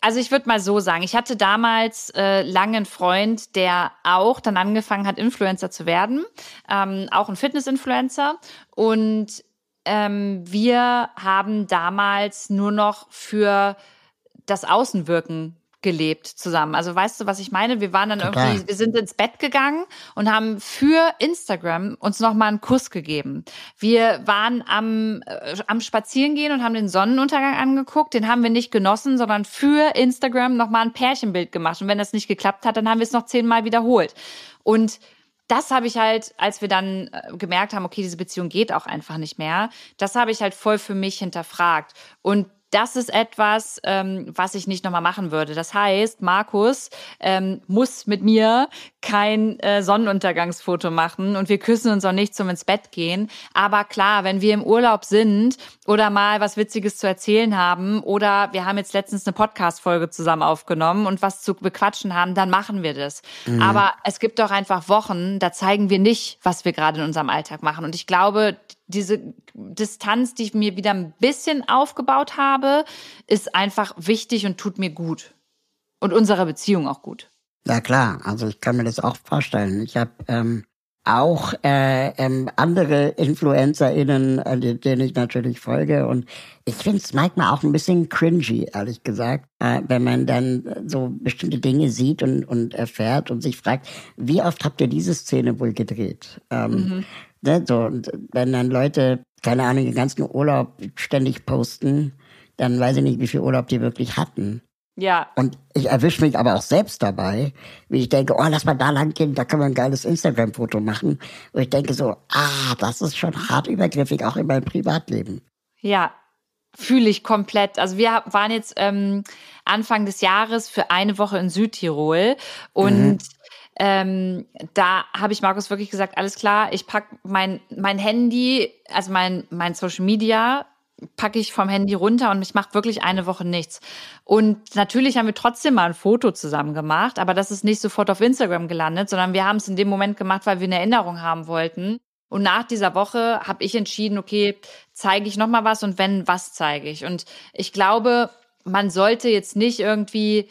also ich würde mal so sagen, ich hatte damals äh, lange einen Freund, der auch dann angefangen hat, Influencer zu werden, ähm, auch ein Fitness-Influencer. Und ähm, wir haben damals nur noch für das Außenwirken gelebt zusammen. Also weißt du, was ich meine? Wir waren dann Total. irgendwie, wir sind ins Bett gegangen und haben für Instagram uns nochmal einen Kuss gegeben. Wir waren am, äh, am Spazierengehen und haben den Sonnenuntergang angeguckt. Den haben wir nicht genossen, sondern für Instagram nochmal ein Pärchenbild gemacht. Und wenn das nicht geklappt hat, dann haben wir es noch zehnmal wiederholt. Und das habe ich halt, als wir dann äh, gemerkt haben, okay, diese Beziehung geht auch einfach nicht mehr, das habe ich halt voll für mich hinterfragt. Und das ist etwas, ähm, was ich nicht nochmal machen würde. Das heißt, Markus ähm, muss mit mir kein äh, Sonnenuntergangsfoto machen und wir küssen uns auch nicht zum ins Bett gehen. Aber klar, wenn wir im Urlaub sind oder mal was Witziges zu erzählen haben oder wir haben jetzt letztens eine Podcast-Folge zusammen aufgenommen und was zu bequatschen haben, dann machen wir das. Mhm. Aber es gibt doch einfach Wochen, da zeigen wir nicht, was wir gerade in unserem Alltag machen. Und ich glaube, diese Distanz, die ich mir wieder ein bisschen aufgebaut habe, ist einfach wichtig und tut mir gut. Und unserer Beziehung auch gut. Ja klar, also ich kann mir das auch vorstellen. Ich habe ähm, auch äh, ähm, andere InfluencerInnen, äh, denen ich natürlich folge. Und ich finde es manchmal auch ein bisschen cringy, ehrlich gesagt, äh, wenn man dann so bestimmte Dinge sieht und, und erfährt und sich fragt, wie oft habt ihr diese Szene wohl gedreht? Ähm, mhm. Ne, so, und wenn dann Leute, keine Ahnung, den ganzen Urlaub ständig posten, dann weiß ich nicht, wie viel Urlaub die wirklich hatten. Ja. Und ich erwische mich aber auch selbst dabei, wie ich denke, oh, lass mal da lang gehen, da können wir ein geiles Instagram-Foto machen. Und ich denke so, ah, das ist schon hart übergriffig, auch in meinem Privatleben. Ja, fühle ich komplett. Also wir waren jetzt ähm, Anfang des Jahres für eine Woche in Südtirol und mhm. ähm, da habe ich Markus wirklich gesagt, alles klar, ich pack mein, mein Handy, also mein, mein Social Media packe ich vom Handy runter und ich mache wirklich eine Woche nichts. Und natürlich haben wir trotzdem mal ein Foto zusammen gemacht, aber das ist nicht sofort auf Instagram gelandet, sondern wir haben es in dem Moment gemacht, weil wir eine Erinnerung haben wollten. Und nach dieser Woche habe ich entschieden, okay, zeige ich noch mal was und wenn, was zeige ich? Und ich glaube, man sollte jetzt nicht irgendwie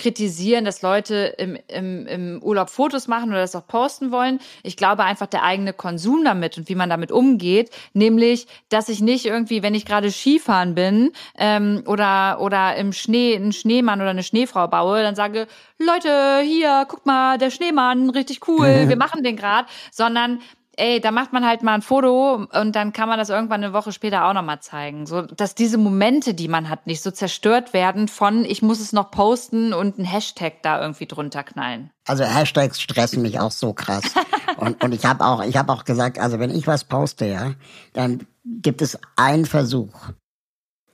kritisieren, dass Leute im, im, im Urlaub Fotos machen oder das auch posten wollen. Ich glaube einfach der eigene Konsum damit und wie man damit umgeht, nämlich, dass ich nicht irgendwie, wenn ich gerade Skifahren bin ähm, oder oder im Schnee einen Schneemann oder eine Schneefrau baue, dann sage Leute, hier, guck mal, der Schneemann, richtig cool, wir machen den gerade, sondern ey, da macht man halt mal ein Foto und dann kann man das irgendwann eine Woche später auch nochmal zeigen. So, dass diese Momente, die man hat, nicht so zerstört werden von, ich muss es noch posten und ein Hashtag da irgendwie drunter knallen. Also Hashtags stressen mich auch so krass. und, und ich habe auch, ich habe auch gesagt, also wenn ich was poste, ja, dann gibt es einen Versuch.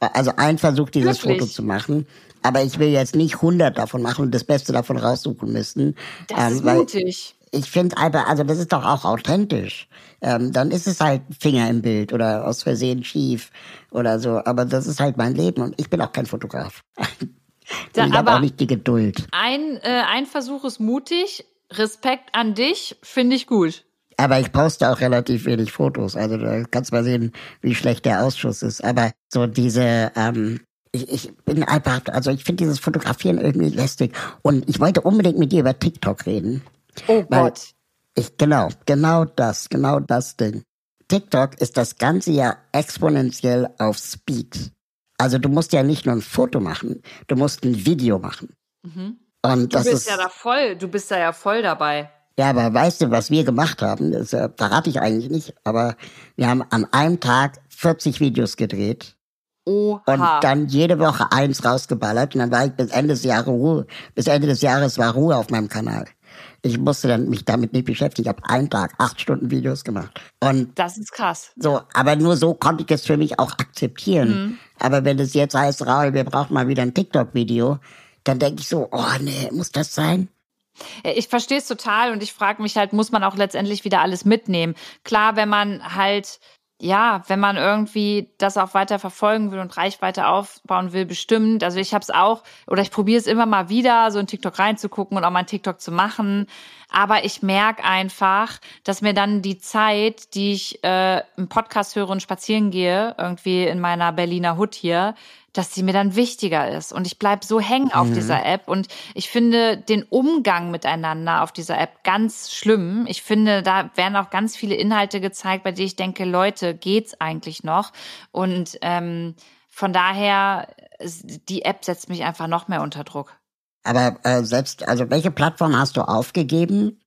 Also einen Versuch, dieses Wirklich? Foto zu machen. Aber ich will jetzt nicht 100 davon machen und das Beste davon raussuchen müssen. Das ähm, ist mutig ich finde einfach, also das ist doch auch authentisch. Ähm, dann ist es halt Finger im Bild oder aus Versehen schief oder so. Aber das ist halt mein Leben und ich bin auch kein Fotograf. Da, ich habe auch nicht die Geduld. Ein, äh, ein Versuch ist mutig. Respekt an dich, finde ich gut. Aber ich poste auch relativ wenig Fotos. Also da kannst du mal sehen, wie schlecht der Ausschuss ist. Aber so diese, ähm, ich, ich bin einfach, also ich finde dieses Fotografieren irgendwie lästig. Und ich wollte unbedingt mit dir über TikTok reden. Oh Gott. Ich, genau, genau das, genau das Ding. TikTok ist das ganze Jahr exponentiell auf Speed. Also du musst ja nicht nur ein Foto machen, du musst ein Video machen. Mhm. Und Du das bist ist, ja da voll, du bist da ja voll dabei. Ja, aber weißt du, was wir gemacht haben? Das äh, verrate ich eigentlich nicht, aber wir haben an einem Tag 40 Videos gedreht und Oha. dann jede Woche eins rausgeballert und dann war ich bis Ende des Jahres Ruhe, bis Ende des Jahres war Ruhe auf meinem Kanal. Ich musste dann mich damit nicht beschäftigen. Ich habe einen Tag acht Stunden Videos gemacht. Und das ist krass. so, aber nur so konnte ich es für mich auch akzeptieren. Mhm. Aber wenn es jetzt heißt, Raul, wir brauchen mal wieder ein TikTok-Video, dann denke ich so, oh nee, muss das sein? Ich verstehe es total und ich frage mich halt, muss man auch letztendlich wieder alles mitnehmen? Klar, wenn man halt, ja, wenn man irgendwie das auch weiter verfolgen will und Reichweite aufbauen will, bestimmt. Also ich habe es auch, oder ich probiere es immer mal wieder, so in TikTok reinzugucken und auch mal ein TikTok zu machen. Aber ich merke einfach, dass mir dann die Zeit, die ich äh, im Podcast höre und spazieren gehe, irgendwie in meiner Berliner Hut hier, dass sie mir dann wichtiger ist. Und ich bleib so hängen auf dieser App. Und ich finde den Umgang miteinander auf dieser App ganz schlimm. Ich finde, da werden auch ganz viele Inhalte gezeigt, bei denen ich denke, Leute, geht's eigentlich noch? Und ähm, von daher, die App setzt mich einfach noch mehr unter Druck. Aber äh, selbst, also welche Plattform hast du aufgegeben?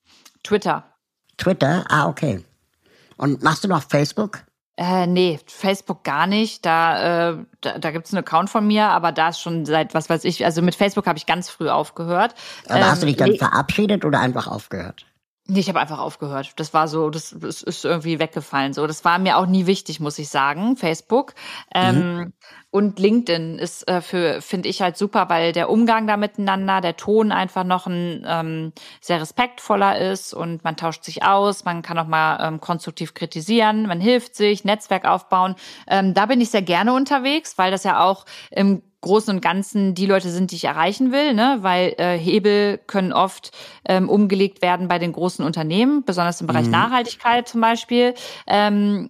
Twitter. Twitter? Ah, okay. Und machst du noch Facebook? Äh, nee, Facebook gar nicht. Da, äh, da, da gibt's einen Account von mir, aber da ist schon seit, was weiß ich, also mit Facebook habe ich ganz früh aufgehört. Aber hast du dich dann verabschiedet oder einfach aufgehört? Nee, ich habe einfach aufgehört. Das war so, das, das ist irgendwie weggefallen. So, das war mir auch nie wichtig, muss ich sagen. Facebook ähm, und LinkedIn ist äh, für finde ich halt super, weil der Umgang da miteinander, der Ton einfach noch ein ähm, sehr respektvoller ist und man tauscht sich aus, man kann auch mal ähm, konstruktiv kritisieren, man hilft sich, Netzwerk aufbauen. Ähm, da bin ich sehr gerne unterwegs, weil das ja auch im Großen und Ganzen die Leute sind, die ich erreichen will, ne? weil äh, Hebel können oft ähm, umgelegt werden bei den großen Unternehmen, besonders im Bereich Nachhaltigkeit zum Beispiel. Ähm,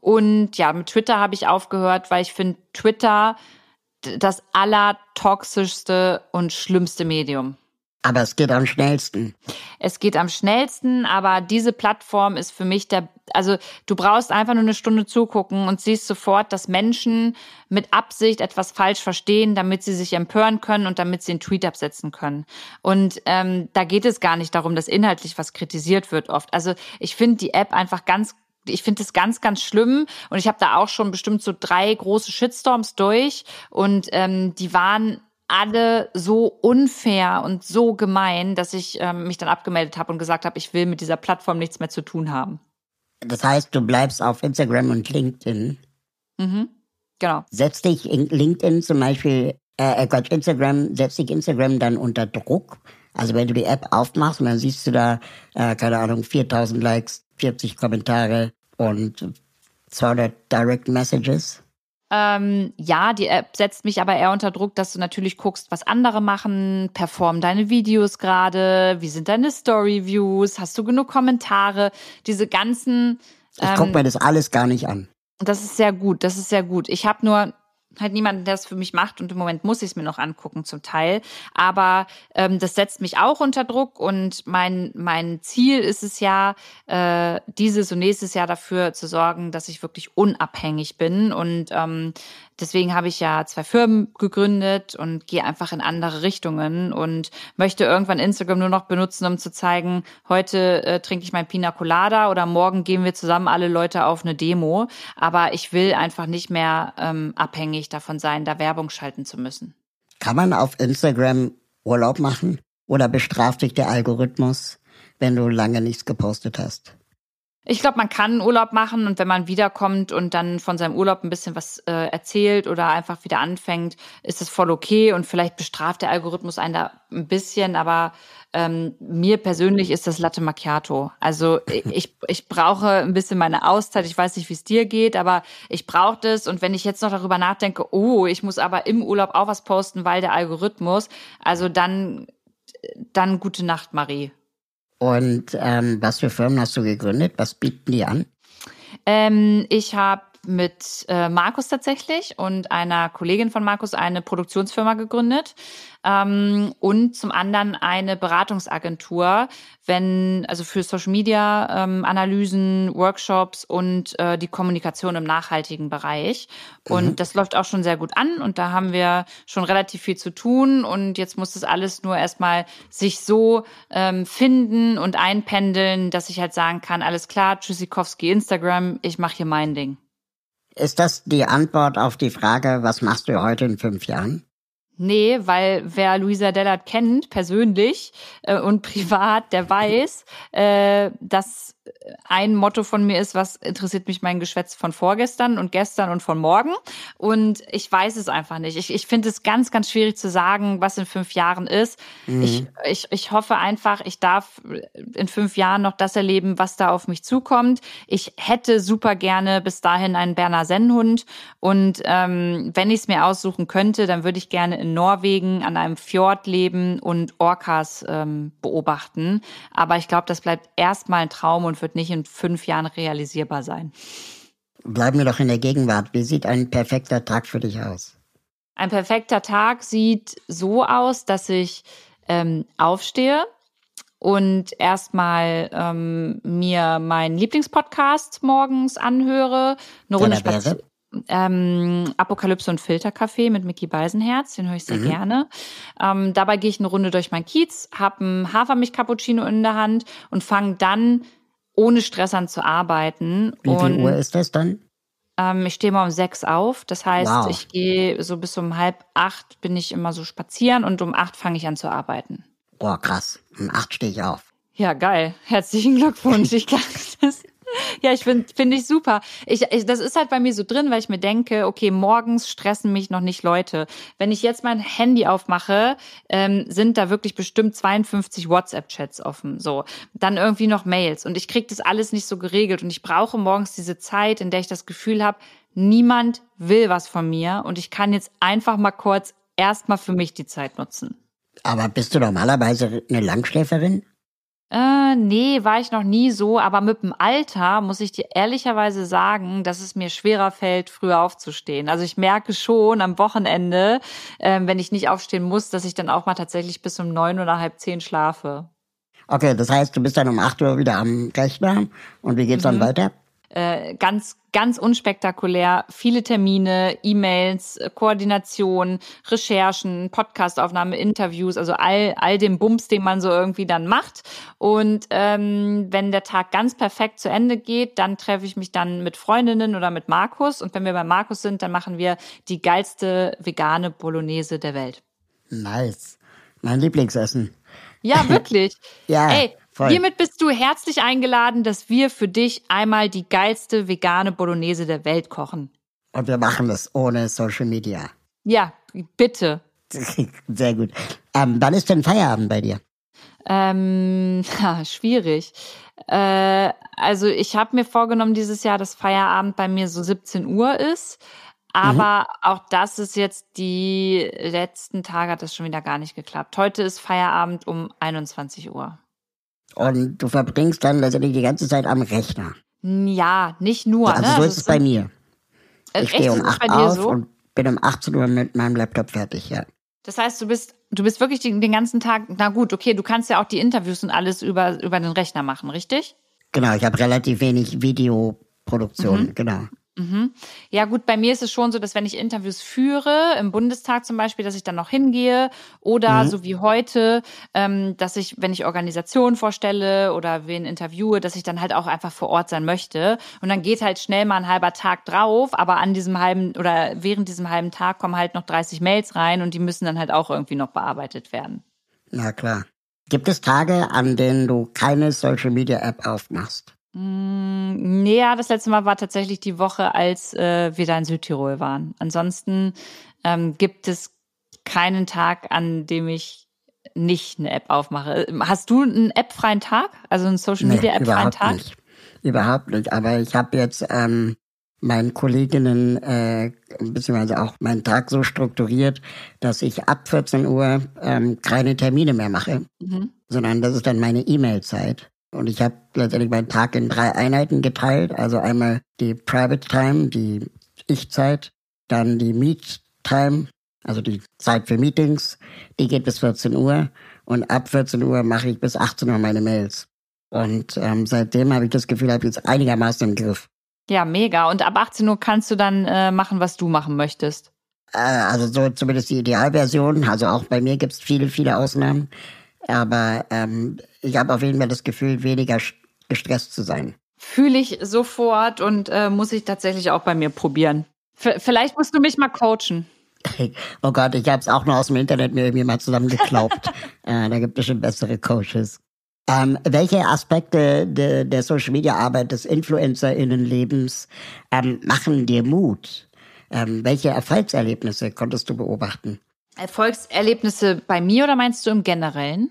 und ja, mit Twitter habe ich aufgehört, weil ich finde Twitter das allertoxischste und schlimmste Medium. Aber es geht am schnellsten. Es geht am schnellsten, aber diese Plattform ist für mich der, also du brauchst einfach nur eine Stunde zugucken und siehst sofort, dass Menschen mit Absicht etwas falsch verstehen, damit sie sich empören können und damit sie einen Tweet absetzen können. Und ähm, da geht es gar nicht darum, dass inhaltlich was kritisiert wird oft. Also ich finde die App einfach ganz ich finde es ganz, ganz schlimm und ich habe da auch schon bestimmt so drei große Shitstorms durch und ähm, die waren alle so unfair und so gemein, dass ich ähm, mich dann abgemeldet habe und gesagt habe, ich will mit dieser Plattform nichts mehr zu tun haben. Das heißt, du bleibst auf Instagram und LinkedIn. Mhm. Genau. Setzt dich in LinkedIn zum Beispiel, äh, äh, Quatsch, Instagram, setzt dich Instagram dann unter Druck? Also wenn du die App aufmachst und dann siehst du da, äh, keine Ahnung, 4000 Likes, 40 Kommentare und 200 Direct Messages. Ähm, ja, die App setzt mich aber eher unter Druck, dass du natürlich guckst, was andere machen, performen deine Videos gerade, wie sind deine Story-Views, hast du genug Kommentare, diese ganzen. Ich guck mir das alles gar nicht an. Das ist sehr gut, das ist sehr gut. Ich habe nur halt niemanden, der es für mich macht. Und im Moment muss ich es mir noch angucken zum Teil. Aber ähm, das setzt mich auch unter Druck. Und mein, mein Ziel ist es ja, äh, dieses und nächstes Jahr dafür zu sorgen, dass ich wirklich unabhängig bin. Und ähm, Deswegen habe ich ja zwei Firmen gegründet und gehe einfach in andere Richtungen und möchte irgendwann Instagram nur noch benutzen, um zu zeigen, heute äh, trinke ich mein Pina Colada oder morgen gehen wir zusammen alle Leute auf eine Demo. Aber ich will einfach nicht mehr ähm, abhängig davon sein, da Werbung schalten zu müssen. Kann man auf Instagram Urlaub machen? Oder bestraft dich der Algorithmus, wenn du lange nichts gepostet hast? Ich glaube, man kann Urlaub machen und wenn man wiederkommt und dann von seinem Urlaub ein bisschen was äh, erzählt oder einfach wieder anfängt, ist das voll okay und vielleicht bestraft der Algorithmus einen da ein bisschen, aber ähm, mir persönlich ist das Latte Macchiato. Also ich, ich brauche ein bisschen meine Auszeit. Ich weiß nicht, wie es dir geht, aber ich brauche das. Und wenn ich jetzt noch darüber nachdenke, oh, ich muss aber im Urlaub auch was posten, weil der Algorithmus, also dann, dann gute Nacht, Marie. Und ähm, was für Firmen hast du gegründet? Was bieten die an? Ähm, ich habe mit äh, Markus tatsächlich und einer Kollegin von Markus eine Produktionsfirma gegründet ähm, und zum anderen eine Beratungsagentur, wenn also für Social Media ähm, Analysen, Workshops und äh, die Kommunikation im nachhaltigen Bereich. Und mhm. das läuft auch schon sehr gut an und da haben wir schon relativ viel zu tun und jetzt muss das alles nur erstmal sich so ähm, finden und einpendeln, dass ich halt sagen kann, alles klar, Tschüssikowski Instagram, ich mache hier mein Ding. Ist das die Antwort auf die Frage, was machst du heute in fünf Jahren? Nee, weil wer Luisa Dellert kennt, persönlich äh, und privat, der weiß, äh, dass ein Motto von mir ist, was interessiert mich mein Geschwätz von vorgestern und gestern und von morgen. Und ich weiß es einfach nicht. Ich, ich finde es ganz, ganz schwierig zu sagen, was in fünf Jahren ist. Mhm. Ich, ich, ich hoffe einfach, ich darf in fünf Jahren noch das erleben, was da auf mich zukommt. Ich hätte super gerne bis dahin einen Berner Sennhund. Und ähm, wenn ich es mir aussuchen könnte, dann würde ich gerne in Norwegen an einem Fjord leben und Orcas ähm, beobachten. Aber ich glaube, das bleibt erstmal ein Traum und wird nicht in fünf Jahren realisierbar sein. Bleiben wir doch in der Gegenwart. Wie sieht ein perfekter Tag für dich aus? Ein perfekter Tag sieht so aus, dass ich ähm, aufstehe und erstmal ähm, mir meinen Lieblingspodcast morgens anhöre, eine Runde spazieren. Ähm, Apokalypse und Filterkaffee mit Mickey Beisenherz, den höre ich sehr mhm. gerne. Ähm, dabei gehe ich eine Runde durch mein Kiez, habe einen Hafermilch-Cappuccino in der Hand und fange dann ohne Stress an zu arbeiten. Wie viel und, Uhr ist das dann? Ähm, ich stehe mal um sechs auf. Das heißt, wow. ich gehe so bis um halb acht bin ich immer so spazieren und um acht fange ich an zu arbeiten. Boah, krass. Um acht stehe ich auf. Ja, geil. Herzlichen Glückwunsch. Ich glaube, ja, ich finde finde ich super. Ich, ich, das ist halt bei mir so drin, weil ich mir denke, okay, morgens stressen mich noch nicht Leute. Wenn ich jetzt mein Handy aufmache, ähm, sind da wirklich bestimmt 52 WhatsApp-Chats offen. So, dann irgendwie noch Mails und ich kriege das alles nicht so geregelt und ich brauche morgens diese Zeit, in der ich das Gefühl habe, niemand will was von mir und ich kann jetzt einfach mal kurz erstmal für mich die Zeit nutzen. Aber bist du normalerweise eine Langschläferin? Äh, nee, war ich noch nie so, aber mit dem Alter muss ich dir ehrlicherweise sagen, dass es mir schwerer fällt, früher aufzustehen. Also ich merke schon am Wochenende, äh, wenn ich nicht aufstehen muss, dass ich dann auch mal tatsächlich bis um neun oder halb zehn schlafe. Okay, das heißt, du bist dann um acht Uhr wieder am Rechner und wie geht's mhm. dann weiter? Äh, ganz, ganz unspektakulär. Viele Termine, E-Mails, Koordination, Recherchen, Podcastaufnahme, Interviews, also all, all dem Bums, den man so irgendwie dann macht. Und ähm, wenn der Tag ganz perfekt zu Ende geht, dann treffe ich mich dann mit Freundinnen oder mit Markus. Und wenn wir bei Markus sind, dann machen wir die geilste vegane Bolognese der Welt. Nice. Mein Lieblingsessen. Ja, wirklich. ja. Ey, Voll. Hiermit bist du herzlich eingeladen, dass wir für dich einmal die geilste vegane Bolognese der Welt kochen. Und wir machen das ohne Social Media. Ja, bitte. Sehr gut. Ähm, wann ist denn Feierabend bei dir? Ähm, ja, schwierig. Äh, also ich habe mir vorgenommen dieses Jahr, dass Feierabend bei mir so 17 Uhr ist. Aber mhm. auch das ist jetzt die letzten Tage hat das schon wieder gar nicht geklappt. Heute ist Feierabend um 21 Uhr. Und du verbringst dann letztendlich die ganze Zeit am Rechner. Ja, nicht nur. Also ne? so ist also es bei mir. Äh, ich stehe um 8 auf so? und bin um 18 Uhr mit meinem Laptop fertig, ja. Das heißt, du bist, du bist wirklich den, den ganzen Tag, na gut, okay, du kannst ja auch die Interviews und alles über, über den Rechner machen, richtig? Genau, ich habe relativ wenig Videoproduktion, mhm. genau. Mhm. Ja gut, bei mir ist es schon so, dass wenn ich Interviews führe, im Bundestag zum Beispiel, dass ich dann noch hingehe oder mhm. so wie heute, ähm, dass ich, wenn ich Organisationen vorstelle oder wen interviewe, dass ich dann halt auch einfach vor Ort sein möchte. Und dann geht halt schnell mal ein halber Tag drauf, aber an diesem halben oder während diesem halben Tag kommen halt noch 30 Mails rein und die müssen dann halt auch irgendwie noch bearbeitet werden. Na klar. Gibt es Tage, an denen du keine Social Media App aufmachst? Mm, nee, ja, das letzte Mal war tatsächlich die Woche, als äh, wir da in Südtirol waren. Ansonsten ähm, gibt es keinen Tag, an dem ich nicht eine App aufmache. Hast du einen appfreien Tag? Also einen Social Media nee, Tag? Nicht. Überhaupt nicht. Aber ich habe jetzt ähm, meinen Kolleginnen äh, beziehungsweise auch meinen Tag so strukturiert, dass ich ab 14 Uhr ähm, keine Termine mehr mache. Mhm. sondern das ist dann meine E-Mail-Zeit. Und ich habe letztendlich meinen Tag in drei Einheiten geteilt. Also einmal die Private Time, die Ich-Zeit, dann die Meet Time, also die Zeit für Meetings, die geht bis 14 Uhr. Und ab 14 Uhr mache ich bis 18 Uhr meine Mails. Und ähm, seitdem habe ich das Gefühl, habe ich jetzt einigermaßen im Griff. Ja, mega. Und ab 18 Uhr kannst du dann äh, machen, was du machen möchtest. Äh, also so zumindest die Idealversion. Also auch bei mir gibt es viele, viele Ausnahmen. Aber ähm, ich habe auf jeden Fall das Gefühl, weniger gestresst zu sein. Fühle ich sofort und äh, muss ich tatsächlich auch bei mir probieren. V vielleicht musst du mich mal coachen. Oh Gott, ich habe es auch nur aus dem Internet mir irgendwie mal zusammengeklaubt. äh, da gibt es schon bessere Coaches. Ähm, welche Aspekte de, der Social Media Arbeit des InfluencerInnenlebens ähm, machen dir Mut? Ähm, welche Erfolgserlebnisse konntest du beobachten? Erfolgserlebnisse bei mir oder meinst du im Generellen?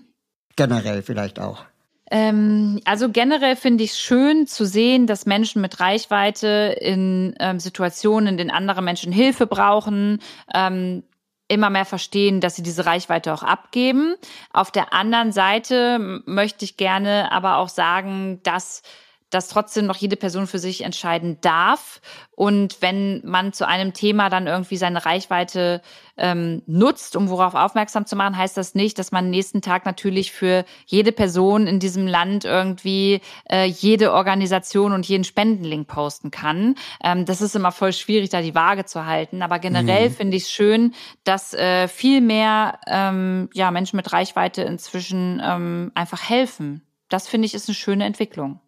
Generell vielleicht auch. Ähm, also generell finde ich es schön zu sehen, dass Menschen mit Reichweite in ähm, Situationen, in denen andere Menschen Hilfe brauchen, ähm, immer mehr verstehen, dass sie diese Reichweite auch abgeben. Auf der anderen Seite möchte ich gerne aber auch sagen, dass dass trotzdem noch jede Person für sich entscheiden darf. Und wenn man zu einem Thema dann irgendwie seine Reichweite ähm, nutzt, um worauf aufmerksam zu machen, heißt das nicht, dass man nächsten Tag natürlich für jede Person in diesem Land irgendwie äh, jede Organisation und jeden Spendenlink posten kann. Ähm, das ist immer voll schwierig, da die Waage zu halten. Aber generell mhm. finde ich es schön, dass äh, viel mehr ähm, ja, Menschen mit Reichweite inzwischen ähm, einfach helfen. Das finde ich ist eine schöne Entwicklung.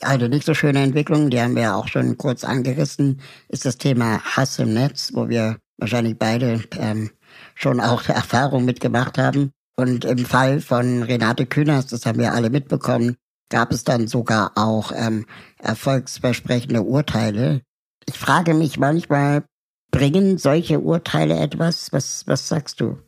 Eine nicht so schöne Entwicklung, die haben wir auch schon kurz angerissen, ist das Thema Hass im Netz, wo wir wahrscheinlich beide ähm, schon auch Erfahrung mitgemacht haben. Und im Fall von Renate Künast, das haben wir alle mitbekommen, gab es dann sogar auch ähm, erfolgsversprechende Urteile. Ich frage mich manchmal, bringen solche Urteile etwas? Was, was sagst du?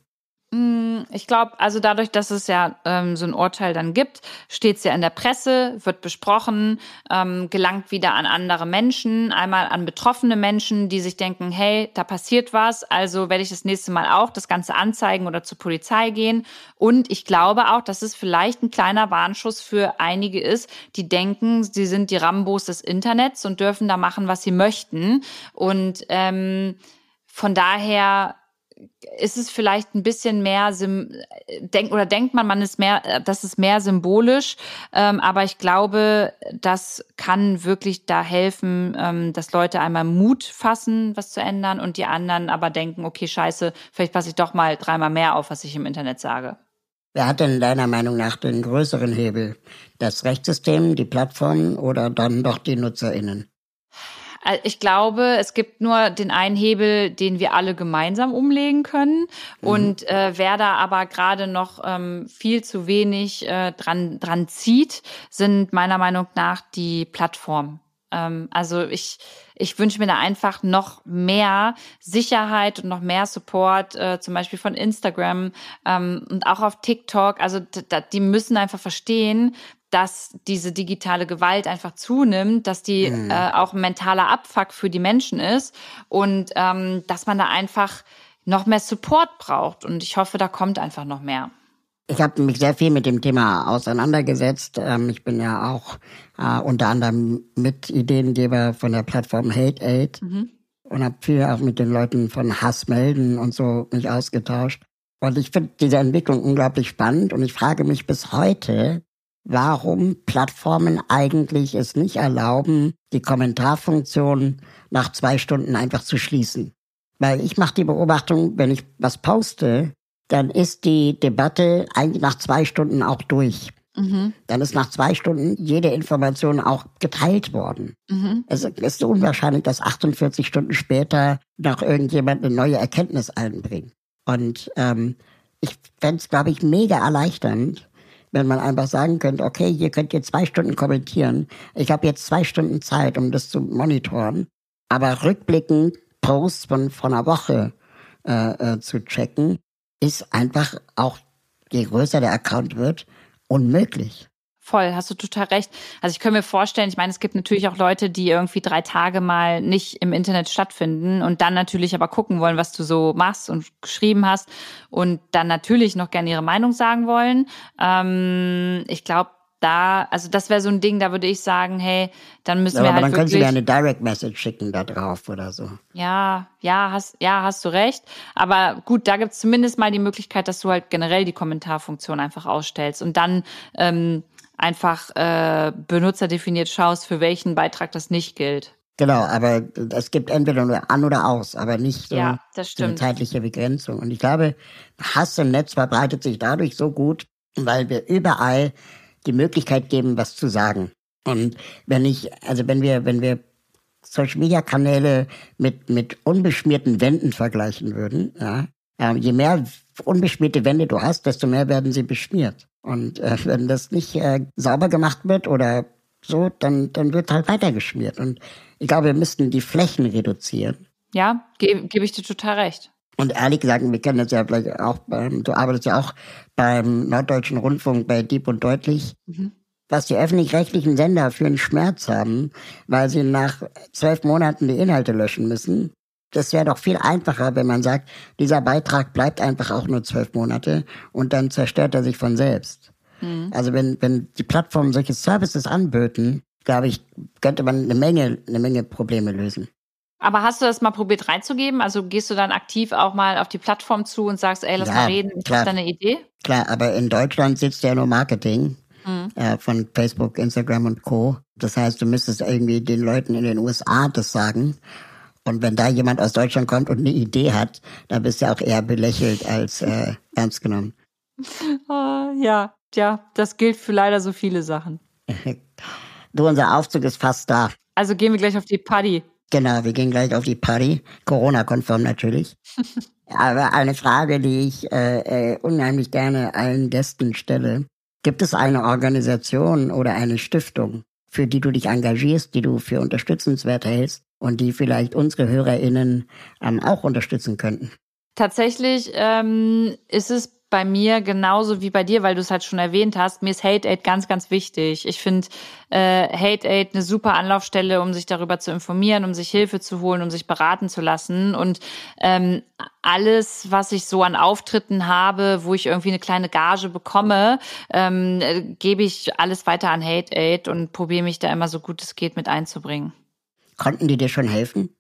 Mm, ich glaube, also dadurch, dass es ja ähm, so ein Urteil dann gibt, steht es ja in der Presse, wird besprochen, ähm, gelangt wieder an andere Menschen, einmal an betroffene Menschen, die sich denken, hey, da passiert was, also werde ich das nächste Mal auch das Ganze anzeigen oder zur Polizei gehen. Und ich glaube auch, dass es vielleicht ein kleiner Warnschuss für einige ist, die denken, sie sind die Rambos des Internets und dürfen da machen, was sie möchten. Und ähm, von daher ist es vielleicht ein bisschen mehr denk oder denkt man, man ist mehr, das ist mehr symbolisch, ähm, aber ich glaube, das kann wirklich da helfen, ähm, dass Leute einmal Mut fassen, was zu ändern und die anderen aber denken, okay, scheiße, vielleicht passe ich doch mal dreimal mehr auf, was ich im Internet sage. Wer hat denn deiner Meinung nach den größeren Hebel? Das Rechtssystem, die Plattformen oder dann doch die NutzerInnen? Ich glaube, es gibt nur den einen Hebel, den wir alle gemeinsam umlegen können. Mhm. Und äh, wer da aber gerade noch ähm, viel zu wenig äh, dran, dran zieht, sind meiner Meinung nach die Plattformen. Ähm, also ich, ich wünsche mir da einfach noch mehr Sicherheit und noch mehr Support, äh, zum Beispiel von Instagram ähm, und auch auf TikTok. Also die müssen einfach verstehen, dass diese digitale Gewalt einfach zunimmt, dass die mhm. äh, auch ein mentaler Abfuck für die Menschen ist und ähm, dass man da einfach noch mehr Support braucht. Und ich hoffe, da kommt einfach noch mehr. Ich habe mich sehr viel mit dem Thema auseinandergesetzt. Ähm, ich bin ja auch äh, unter anderem Mitideengeber von der Plattform Hate Aid mhm. und habe viel auch mit den Leuten von Hass melden und so mich ausgetauscht. Und ich finde diese Entwicklung unglaublich spannend und ich frage mich bis heute, warum Plattformen eigentlich es nicht erlauben, die Kommentarfunktion nach zwei Stunden einfach zu schließen. Weil ich mache die Beobachtung, wenn ich was poste, dann ist die Debatte eigentlich nach zwei Stunden auch durch. Mhm. Dann ist nach zwei Stunden jede Information auch geteilt worden. Mhm. Es ist unwahrscheinlich, dass 48 Stunden später noch irgendjemand eine neue Erkenntnis einbringt. Und ähm, ich fände es, glaube ich, mega erleichternd, wenn man einfach sagen könnte, okay, hier könnt ihr zwei Stunden kommentieren. Ich habe jetzt zwei Stunden Zeit, um das zu monitoren. Aber rückblickend Posts von, von einer Woche äh, äh, zu checken, ist einfach auch, je größer der Account wird, unmöglich. Voll, hast du total recht. Also ich kann mir vorstellen, ich meine, es gibt natürlich auch Leute, die irgendwie drei Tage mal nicht im Internet stattfinden und dann natürlich aber gucken wollen, was du so machst und geschrieben hast und dann natürlich noch gerne ihre Meinung sagen wollen. Ähm, ich glaube, da, also das wäre so ein Ding, da würde ich sagen, hey, dann müssen aber wir halt dann können. Sie mir eine Direct Message schicken da drauf oder so. Ja, ja, hast, ja, hast du recht. Aber gut, da gibt's zumindest mal die Möglichkeit, dass du halt generell die Kommentarfunktion einfach ausstellst und dann ähm, einfach äh, benutzerdefiniert schaust, für welchen Beitrag das nicht gilt. Genau, aber es gibt entweder nur an oder aus, aber nicht so Ja, eine zeitliche Begrenzung. Und ich glaube, Hass im Netz verbreitet sich dadurch so gut, weil wir überall die Möglichkeit geben, was zu sagen. Und wenn ich, also wenn wir, wenn wir Social Media Kanäle mit, mit unbeschmierten Wänden vergleichen würden, ja, je mehr unbeschmierte Wände du hast, desto mehr werden sie beschmiert. Und äh, wenn das nicht äh, sauber gemacht wird oder so, dann, dann wird halt weiter geschmiert. Und ich glaube, wir müssten die Flächen reduzieren. Ja, gebe geb ich dir total recht. Und ehrlich gesagt, wir kennen das ja vielleicht auch, beim, du arbeitest ja auch beim Norddeutschen Rundfunk bei Dieb und Deutlich, was die öffentlich-rechtlichen Sender für einen Schmerz haben, weil sie nach zwölf Monaten die Inhalte löschen müssen. Das wäre doch viel einfacher, wenn man sagt, dieser Beitrag bleibt einfach auch nur zwölf Monate und dann zerstört er sich von selbst. Also wenn, wenn die Plattformen solche Services anböten, glaube ich, könnte man eine Menge, eine Menge Probleme lösen. Aber hast du das mal probiert reinzugeben? Also gehst du dann aktiv auch mal auf die Plattform zu und sagst, ey, lass Ja, mal reden, ich habe da eine Idee? Klar, aber in Deutschland sitzt ja nur Marketing äh, von Facebook, Instagram und Co. Das heißt, du müsstest irgendwie den Leuten in den USA das sagen. Und wenn da jemand aus Deutschland kommt und eine Idee hat, dann bist du auch eher belächelt als äh, ernst genommen. Ah, ja, ja, das gilt für leider so viele Sachen. Du, unser Aufzug ist fast da. Also gehen wir gleich auf die Party. Genau, wir gehen gleich auf die Party. Corona-konform natürlich. Aber eine Frage, die ich äh, äh, unheimlich gerne allen Gästen stelle. Gibt es eine Organisation oder eine Stiftung, für die du dich engagierst, die du für unterstützenswert hältst und die vielleicht unsere HörerInnen ähm, auch unterstützen könnten? Tatsächlich ähm, ist es bei mir genauso wie bei dir, weil du es halt schon erwähnt hast. Mir ist Hate Aid ganz, ganz wichtig. Ich finde äh, Hate Aid eine super Anlaufstelle, um sich darüber zu informieren, um sich Hilfe zu holen, um sich beraten zu lassen. Und ähm, alles, was ich so an Auftritten habe, wo ich irgendwie eine kleine Gage bekomme, ähm, äh, gebe ich alles weiter an Hate Aid und probiere mich da immer so gut es geht mit einzubringen. Konnten die dir schon helfen?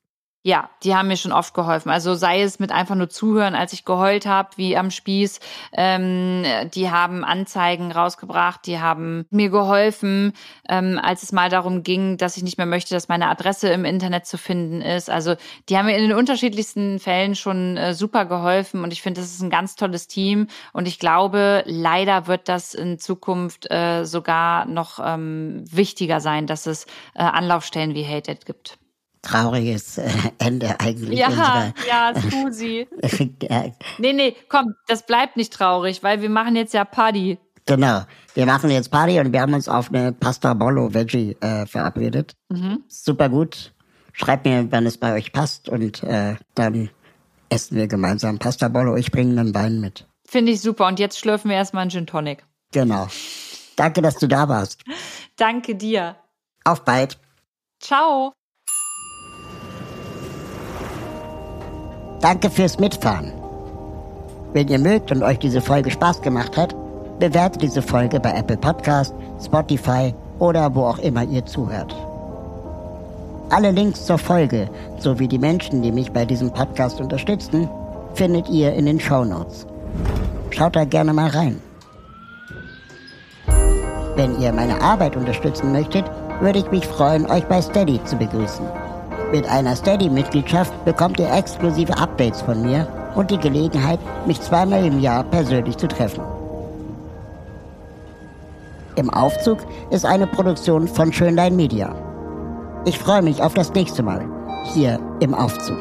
Ja, die haben mir schon oft geholfen. Also sei es mit einfach nur zuhören, als ich geheult habe, wie am Spieß. Ähm, die haben Anzeigen rausgebracht, die haben mir geholfen, ähm, als es mal darum ging, dass ich nicht mehr möchte, dass meine Adresse im Internet zu finden ist. Also die haben mir in den unterschiedlichsten Fällen schon äh, super geholfen und ich finde, das ist ein ganz tolles Team. Und ich glaube, leider wird das in Zukunft äh, sogar noch ähm, wichtiger sein, dass es äh, Anlaufstellen wie Hated gibt. Trauriges äh, Ende eigentlich Ja, unserer. ja, Susi. Nee, nee, komm, das bleibt nicht traurig, weil wir machen jetzt ja Party. Genau. Wir machen jetzt Party und wir haben uns auf eine Pasta Bollo Veggie äh, verabredet. Super gut. Schreibt mir, wann es bei euch passt und äh, dann essen wir gemeinsam Pasta Bollo. Ich bringe einen Wein mit. Finde ich super. Und jetzt schlürfen wir erstmal einen Gin Tonic. Genau. Danke, dass du da warst. Danke dir. Auf bald. Ciao. Danke fürs Mitfahren. Wenn ihr mögt und euch diese Folge Spaß gemacht hat, bewertet diese Folge bei Apple Podcast, Spotify oder wo auch immer ihr zuhört. Alle Links zur Folge sowie die Menschen, die mich bei diesem Podcast unterstützen, findet ihr in den Show Notes. Schaut da gerne mal rein. Wenn ihr meine Arbeit unterstützen möchtet, würde ich mich freuen, euch bei Steady zu begrüßen. Mit einer Steady-Mitgliedschaft bekommt ihr exklusive Updates von mir und die Gelegenheit, mich zweimal im Jahr persönlich zu treffen. Im Aufzug ist eine Produktion von Schönlein Media. Ich freue mich auf das nächste Mal hier im Aufzug.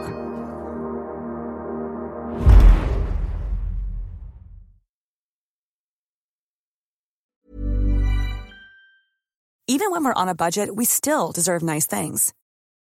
Even when we're on a budget, we still deserve nice things.